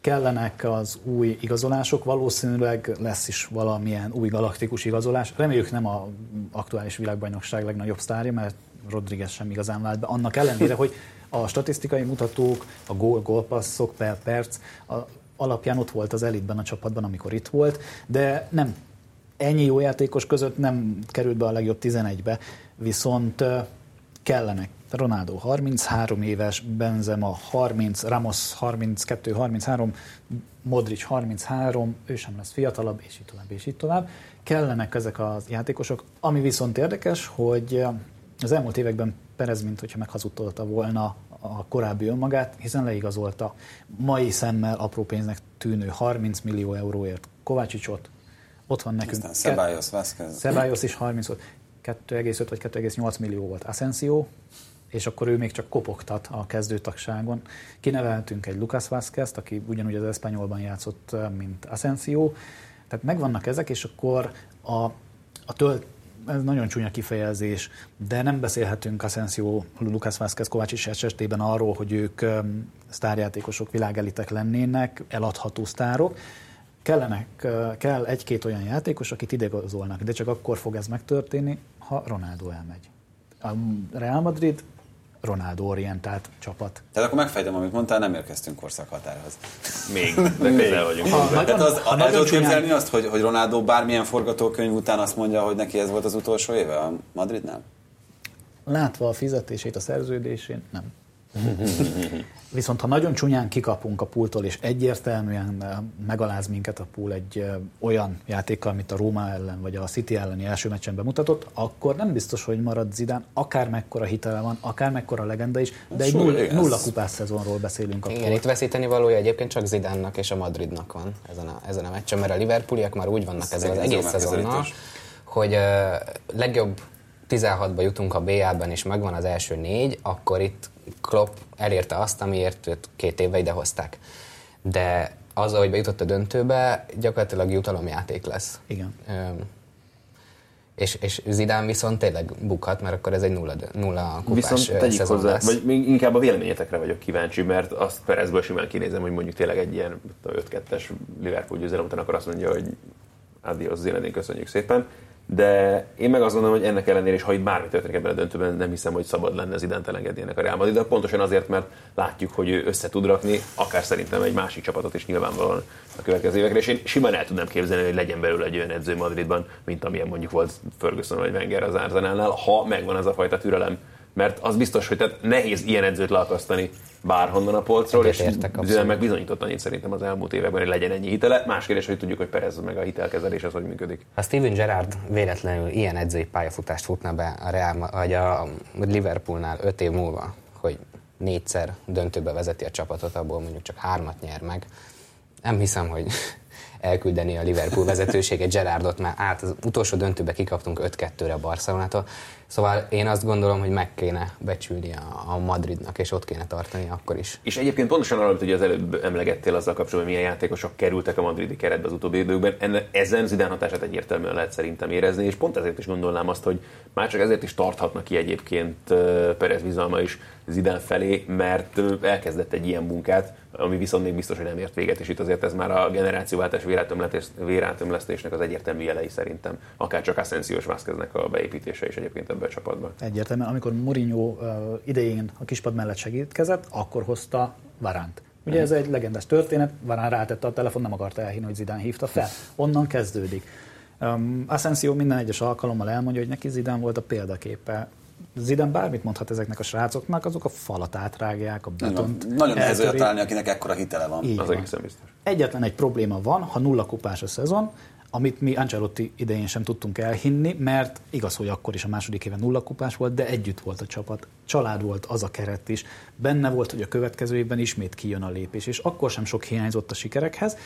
Kellenek az új igazolások, valószínűleg lesz is valamilyen új galaktikus igazolás. Reméljük nem a aktuális világbajnokság legnagyobb sztárja, mert Rodriguez sem igazán vált be. Annak ellenére, hogy a statisztikai mutatók, a gól, gólpasszok per perc a, alapján ott volt az elitben a csapatban, amikor itt volt, de nem ennyi jó játékos között nem került be a legjobb 11-be, viszont kellenek. Ronaldo 33 éves, Benzema 30, Ramos 32, 33, Modric 33, ő sem lesz fiatalabb, és így tovább, és így tovább. Kellenek ezek a játékosok. Ami viszont érdekes, hogy Az elmúlt években Perez, mint hogyha meghazudtolta volna a korábbi önmagát, hiszen leigazolta mai szemmel apró pénznek tűnő 30 millió euróért Kovácsicsot, ott van nekünk. Aztán Ceballos, Vázquez. Ceballos is 30 volt. 2,5 vagy 2,8 millió volt Asensio, és akkor ő még csak kopogtat a kezdőtagságon. Kineveltünk egy Lucas Vázquez, aki ugyanúgy az Espanyolban játszott, mint Asensio. Tehát megvannak ezek, és akkor a, a tölt, ez nagyon csúnya kifejezés, de nem beszélhetünk Asensio, Lucas Vázquez, Kovács esetében arról, hogy ők sztárjátékosok, világelitek lennének, eladható sztárok. Kellenek, kell egy-két olyan játékos, akit idegazolnak, de csak akkor fog ez megtörténni, ha Ronaldo elmegy. A Real Madrid Ronaldo orientált csapat. Tehát akkor megfejtem, amit mondtál, nem érkeztünk korszakhatárhoz. Még, [LAUGHS] de közel vagyunk. Ha nagyon- Tehát az, ha el nagyon tudod képzelni azt, hogy, hogy Ronaldo bármilyen forgatókönyv után azt mondja, hogy neki ez volt az utolsó éve a Madridnál? Látva a fizetését a szerződésén, nem. [LAUGHS] Viszont ha nagyon csúnyán kikapunk a pultól, és egyértelműen eh, megaláz minket a pool egy eh, olyan játékkal, mint a Róma ellen, vagy a City elleni első meccsen bemutatott, akkor nem biztos, hogy marad Zidane, akár mekkora hitele van, akár mekkora legenda is, de egy nulla, nulla kupás szezonról beszélünk akkor. Igen, itt veszíteni valója egyébként csak Zidánnak és a Madridnak van ezen a, ezen a meccsen, mert a Liverpooliak már úgy vannak ezzel az egész szezonnal, hogy uh, legjobb 16-ba jutunk a BL-ben, és megvan az első négy, akkor itt Klopp elérte azt, amiért őt két éve idehozták. De azzal, hogy bejutott a döntőbe, gyakorlatilag jutalomjáték lesz. Igen. Öm, és, és Zidán viszont tényleg bukhat, mert akkor ez egy nulla, nulla kupás Viszont tegyük szezon hozzá, lesz. vagy még inkább a véleményetekre vagyok kíváncsi, mert azt Perezből simán kinézem, hogy mondjuk tényleg egy ilyen mit tudom, 5-2-es Liverpool győzelem után akkor azt mondja, hogy adios Zinedine, köszönjük szépen. De én meg azt gondolom, hogy ennek ellenére is, ha itt bármi történik ebben a döntőben, nem hiszem, hogy szabad lenne az idánt elengedni ennek a Real Madrid, de pontosan azért, mert látjuk, hogy ő össze tud rakni, akár szerintem egy másik csapatot is nyilvánvalóan a következő évekre, és én simán el tudnám képzelni, hogy legyen belőle egy olyan edző Madridban, mint amilyen mondjuk volt Ferguson vagy Wenger az Arsenalnál, ha megvan az a fajta türelem, mert az biztos, hogy tehát nehéz ilyen edzőt leakasztani bárhonnan a polcról, és Egyetértek, Zidane meg bizonyított annyit szerintem az elmúlt években, hogy legyen ennyi hitele. Más kérdés, hogy tudjuk, hogy Perez meg a hitelkezelés az hogy működik. Ha Steven Gerrard véletlenül ilyen edzői pályafutást futna be a, Real, vagy a Liverpoolnál öt év múlva, hogy négyszer döntőbe vezeti a csapatot, abból mondjuk csak hármat nyer meg, nem hiszem, hogy [LAUGHS] elküldeni a Liverpool vezetősége Gerardot, mert át az utolsó döntőbe kikaptunk 5-2-re a Barcelonától. Szóval én azt gondolom, hogy meg kéne becsülni a, Madridnak, és ott kéne tartani akkor is. És egyébként pontosan arra, ugye az előbb emlegettél azzal kapcsolatban, hogy milyen játékosok kerültek a madridi keretbe az utóbbi időkben, enne, ezen Zidane hatását egyértelműen lehet szerintem érezni, és pont ezért is gondolnám azt, hogy már csak ezért is tarthatnak ki egyébként Perez bizalma is Zidane felé, mert elkezdett egy ilyen munkát, ami viszont még biztos, hogy nem ért véget, és itt azért ez már a generációváltás vérátömlesztésnek az egyértelmű jelei szerintem, akár csak Asensio és Vázqueznek a beépítése is egyébként ebbe a csapatba. Egyértelműen, amikor Mourinho idején a kispad mellett segítkezett, akkor hozta Varánt. Ugye ez egy legendás történet, Varán rátette a telefon, nem akarta elhinni, hogy Zidane hívta fel. Onnan kezdődik. Um, Asensio minden egyes alkalommal elmondja, hogy neki Zidane volt a példaképe. Zidane bármit mondhat ezeknek a srácoknak, azok a falat átrágják, a betont Nagyon nehéz olyat találni, akinek ekkora hitele van. Így Az van. egészen biztos. Egyetlen egy probléma van, ha nulla kupás a szezon, amit mi Ancelotti idején sem tudtunk elhinni, mert igaz, hogy akkor is a második éve nulla kupás volt, de együtt volt a csapat. Család volt az a keret is. Benne volt, hogy a következő évben ismét kijön a lépés, és akkor sem sok hiányzott a sikerekhez,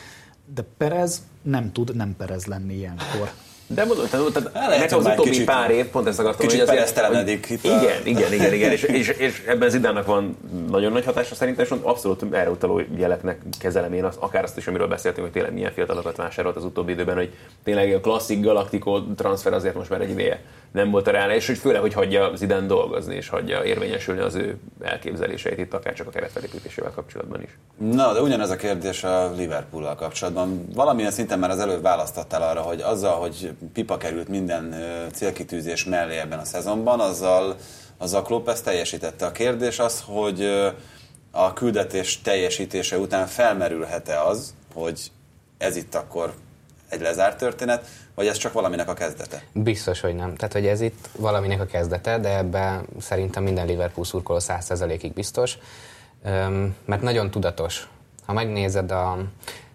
de Perez nem tud nem Perez lenni ilyenkor. De mondom, tehát, lehet, nekem az utóbbi kicsit- pár év, pont ezt akartam, kicsit hogy azért, hogy- itt a- Igen, igen, igen, igen, és, és, és ebben Zidánnak van nagyon nagy hatása szerintem, és abszolút erre utaló jeleknek kezelem én azt, akár azt is, amiről beszéltünk, hogy tényleg milyen fiatalokat vásárolt az utóbbi időben, hogy tényleg a klasszik Galactico transfer azért most már egy ideje nem volt a reál, és hogy főleg, hogy hagyja Zidane dolgozni, és hagyja érvényesülni az ő elképzeléseit itt, akár csak a keretfelépítésével kapcsolatban is. Na, de ugyanez a kérdés a Liverpool-al kapcsolatban. Valamilyen szinten már az előbb választottál arra, hogy azzal, hogy pipa került minden célkitűzés mellé ebben a szezonban, azzal, azzal Klopp ezt teljesítette. A kérdés az, hogy a küldetés teljesítése után felmerülhet-e az, hogy ez itt akkor egy lezárt történet, vagy ez csak valaminek a kezdete? Biztos, hogy nem. Tehát, hogy ez itt valaminek a kezdete, de ebben szerintem minden Liverpool szurkoló 100%-ig biztos, mert nagyon tudatos. Ha megnézed a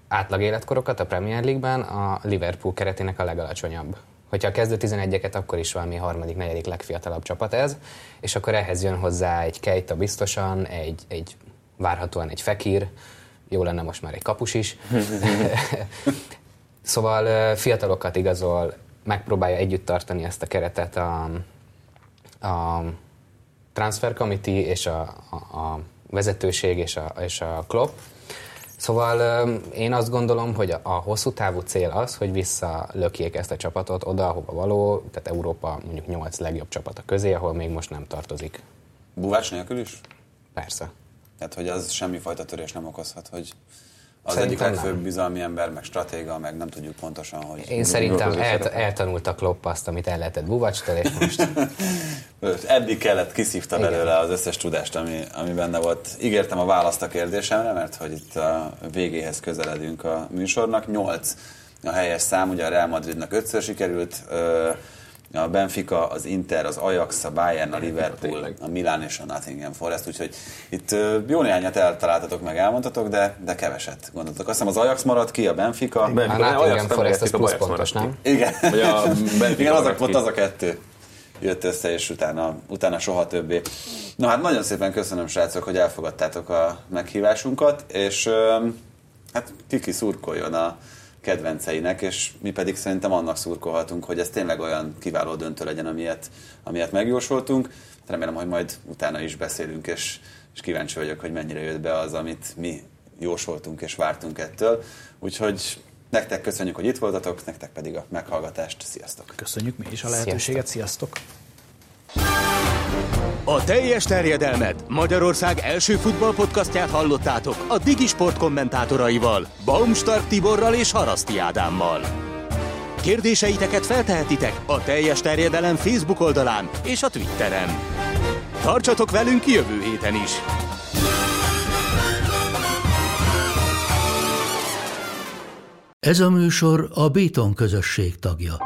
átlag életkorokat a Premier League-ben, a Liverpool keretének a legalacsonyabb Hogyha a kezdő 11-eket, akkor is valami harmadik, negyedik legfiatalabb csapat ez, és akkor ehhez jön hozzá egy Keita biztosan, egy, egy várhatóan egy Fekir, jó lenne most már egy kapus is. [LAUGHS] [LAUGHS] szóval fiatalokat igazol, megpróbálja együtt tartani ezt a keretet a, a Transfer Committee és a, a, a vezetőség és a, és a Klopp. Szóval én azt gondolom, hogy a hosszú távú cél az, hogy visszalökjék ezt a csapatot oda, ahova való, tehát Európa mondjuk 8 legjobb csapata közé, ahol még most nem tartozik. Búvács nélkül is? Persze. Tehát, hogy az semmifajta törés nem okozhat, hogy az Szerintem egyik legfőbb nem. bizalmi ember, meg stratéga, meg nem tudjuk pontosan, hogy... Én szerintem el, eltanulta Klopp azt, amit el lehetett Buvacstól, és most... Eddig kellett, kiszívta Igen. belőle az összes tudást, ami, ami benne volt. Ígértem a választ a kérdésemre, mert hogy itt a végéhez közeledünk a műsornak. Nyolc a helyes szám, ugye a Real Madridnak ötször sikerült, a Benfica, az Inter, az Ajax, a Bayern, a Liverpool, a Milan és a Nottingham Forest, úgyhogy itt jó néhányat eltaláltatok, meg elmondhatok, de, de keveset gondoltok. Azt hiszem az Ajax maradt ki, a Benfica. A, [LAUGHS] Benfica, a Nottingham Forest az plusz pontos, nem? Igen, Igen az, a, az a kettő jött össze, és utána, utána soha többé. Na hát nagyon szépen köszönöm, srácok, hogy elfogadtátok a meghívásunkat, és hát kiki szurkoljon a kedvenceinek, és mi pedig szerintem annak szurkolhatunk, hogy ez tényleg olyan kiváló döntő legyen, amilyet, amilyet megjósoltunk. Remélem, hogy majd utána is beszélünk, és, és kíváncsi vagyok, hogy mennyire jött be az, amit mi jósoltunk és vártunk ettől. Úgyhogy nektek köszönjük, hogy itt voltatok, nektek pedig a meghallgatást. Sziasztok! Köszönjük mi is a lehetőséget, sziasztok! A teljes terjedelmet Magyarország első futballpodcastját hallottátok a Digisport kommentátoraival, Baumstark Tiborral és Haraszti Ádámmal. Kérdéseiteket feltehetitek a teljes terjedelem Facebook oldalán és a Twitteren. Tartsatok velünk jövő héten is! Ez a műsor a Béton közösség tagja.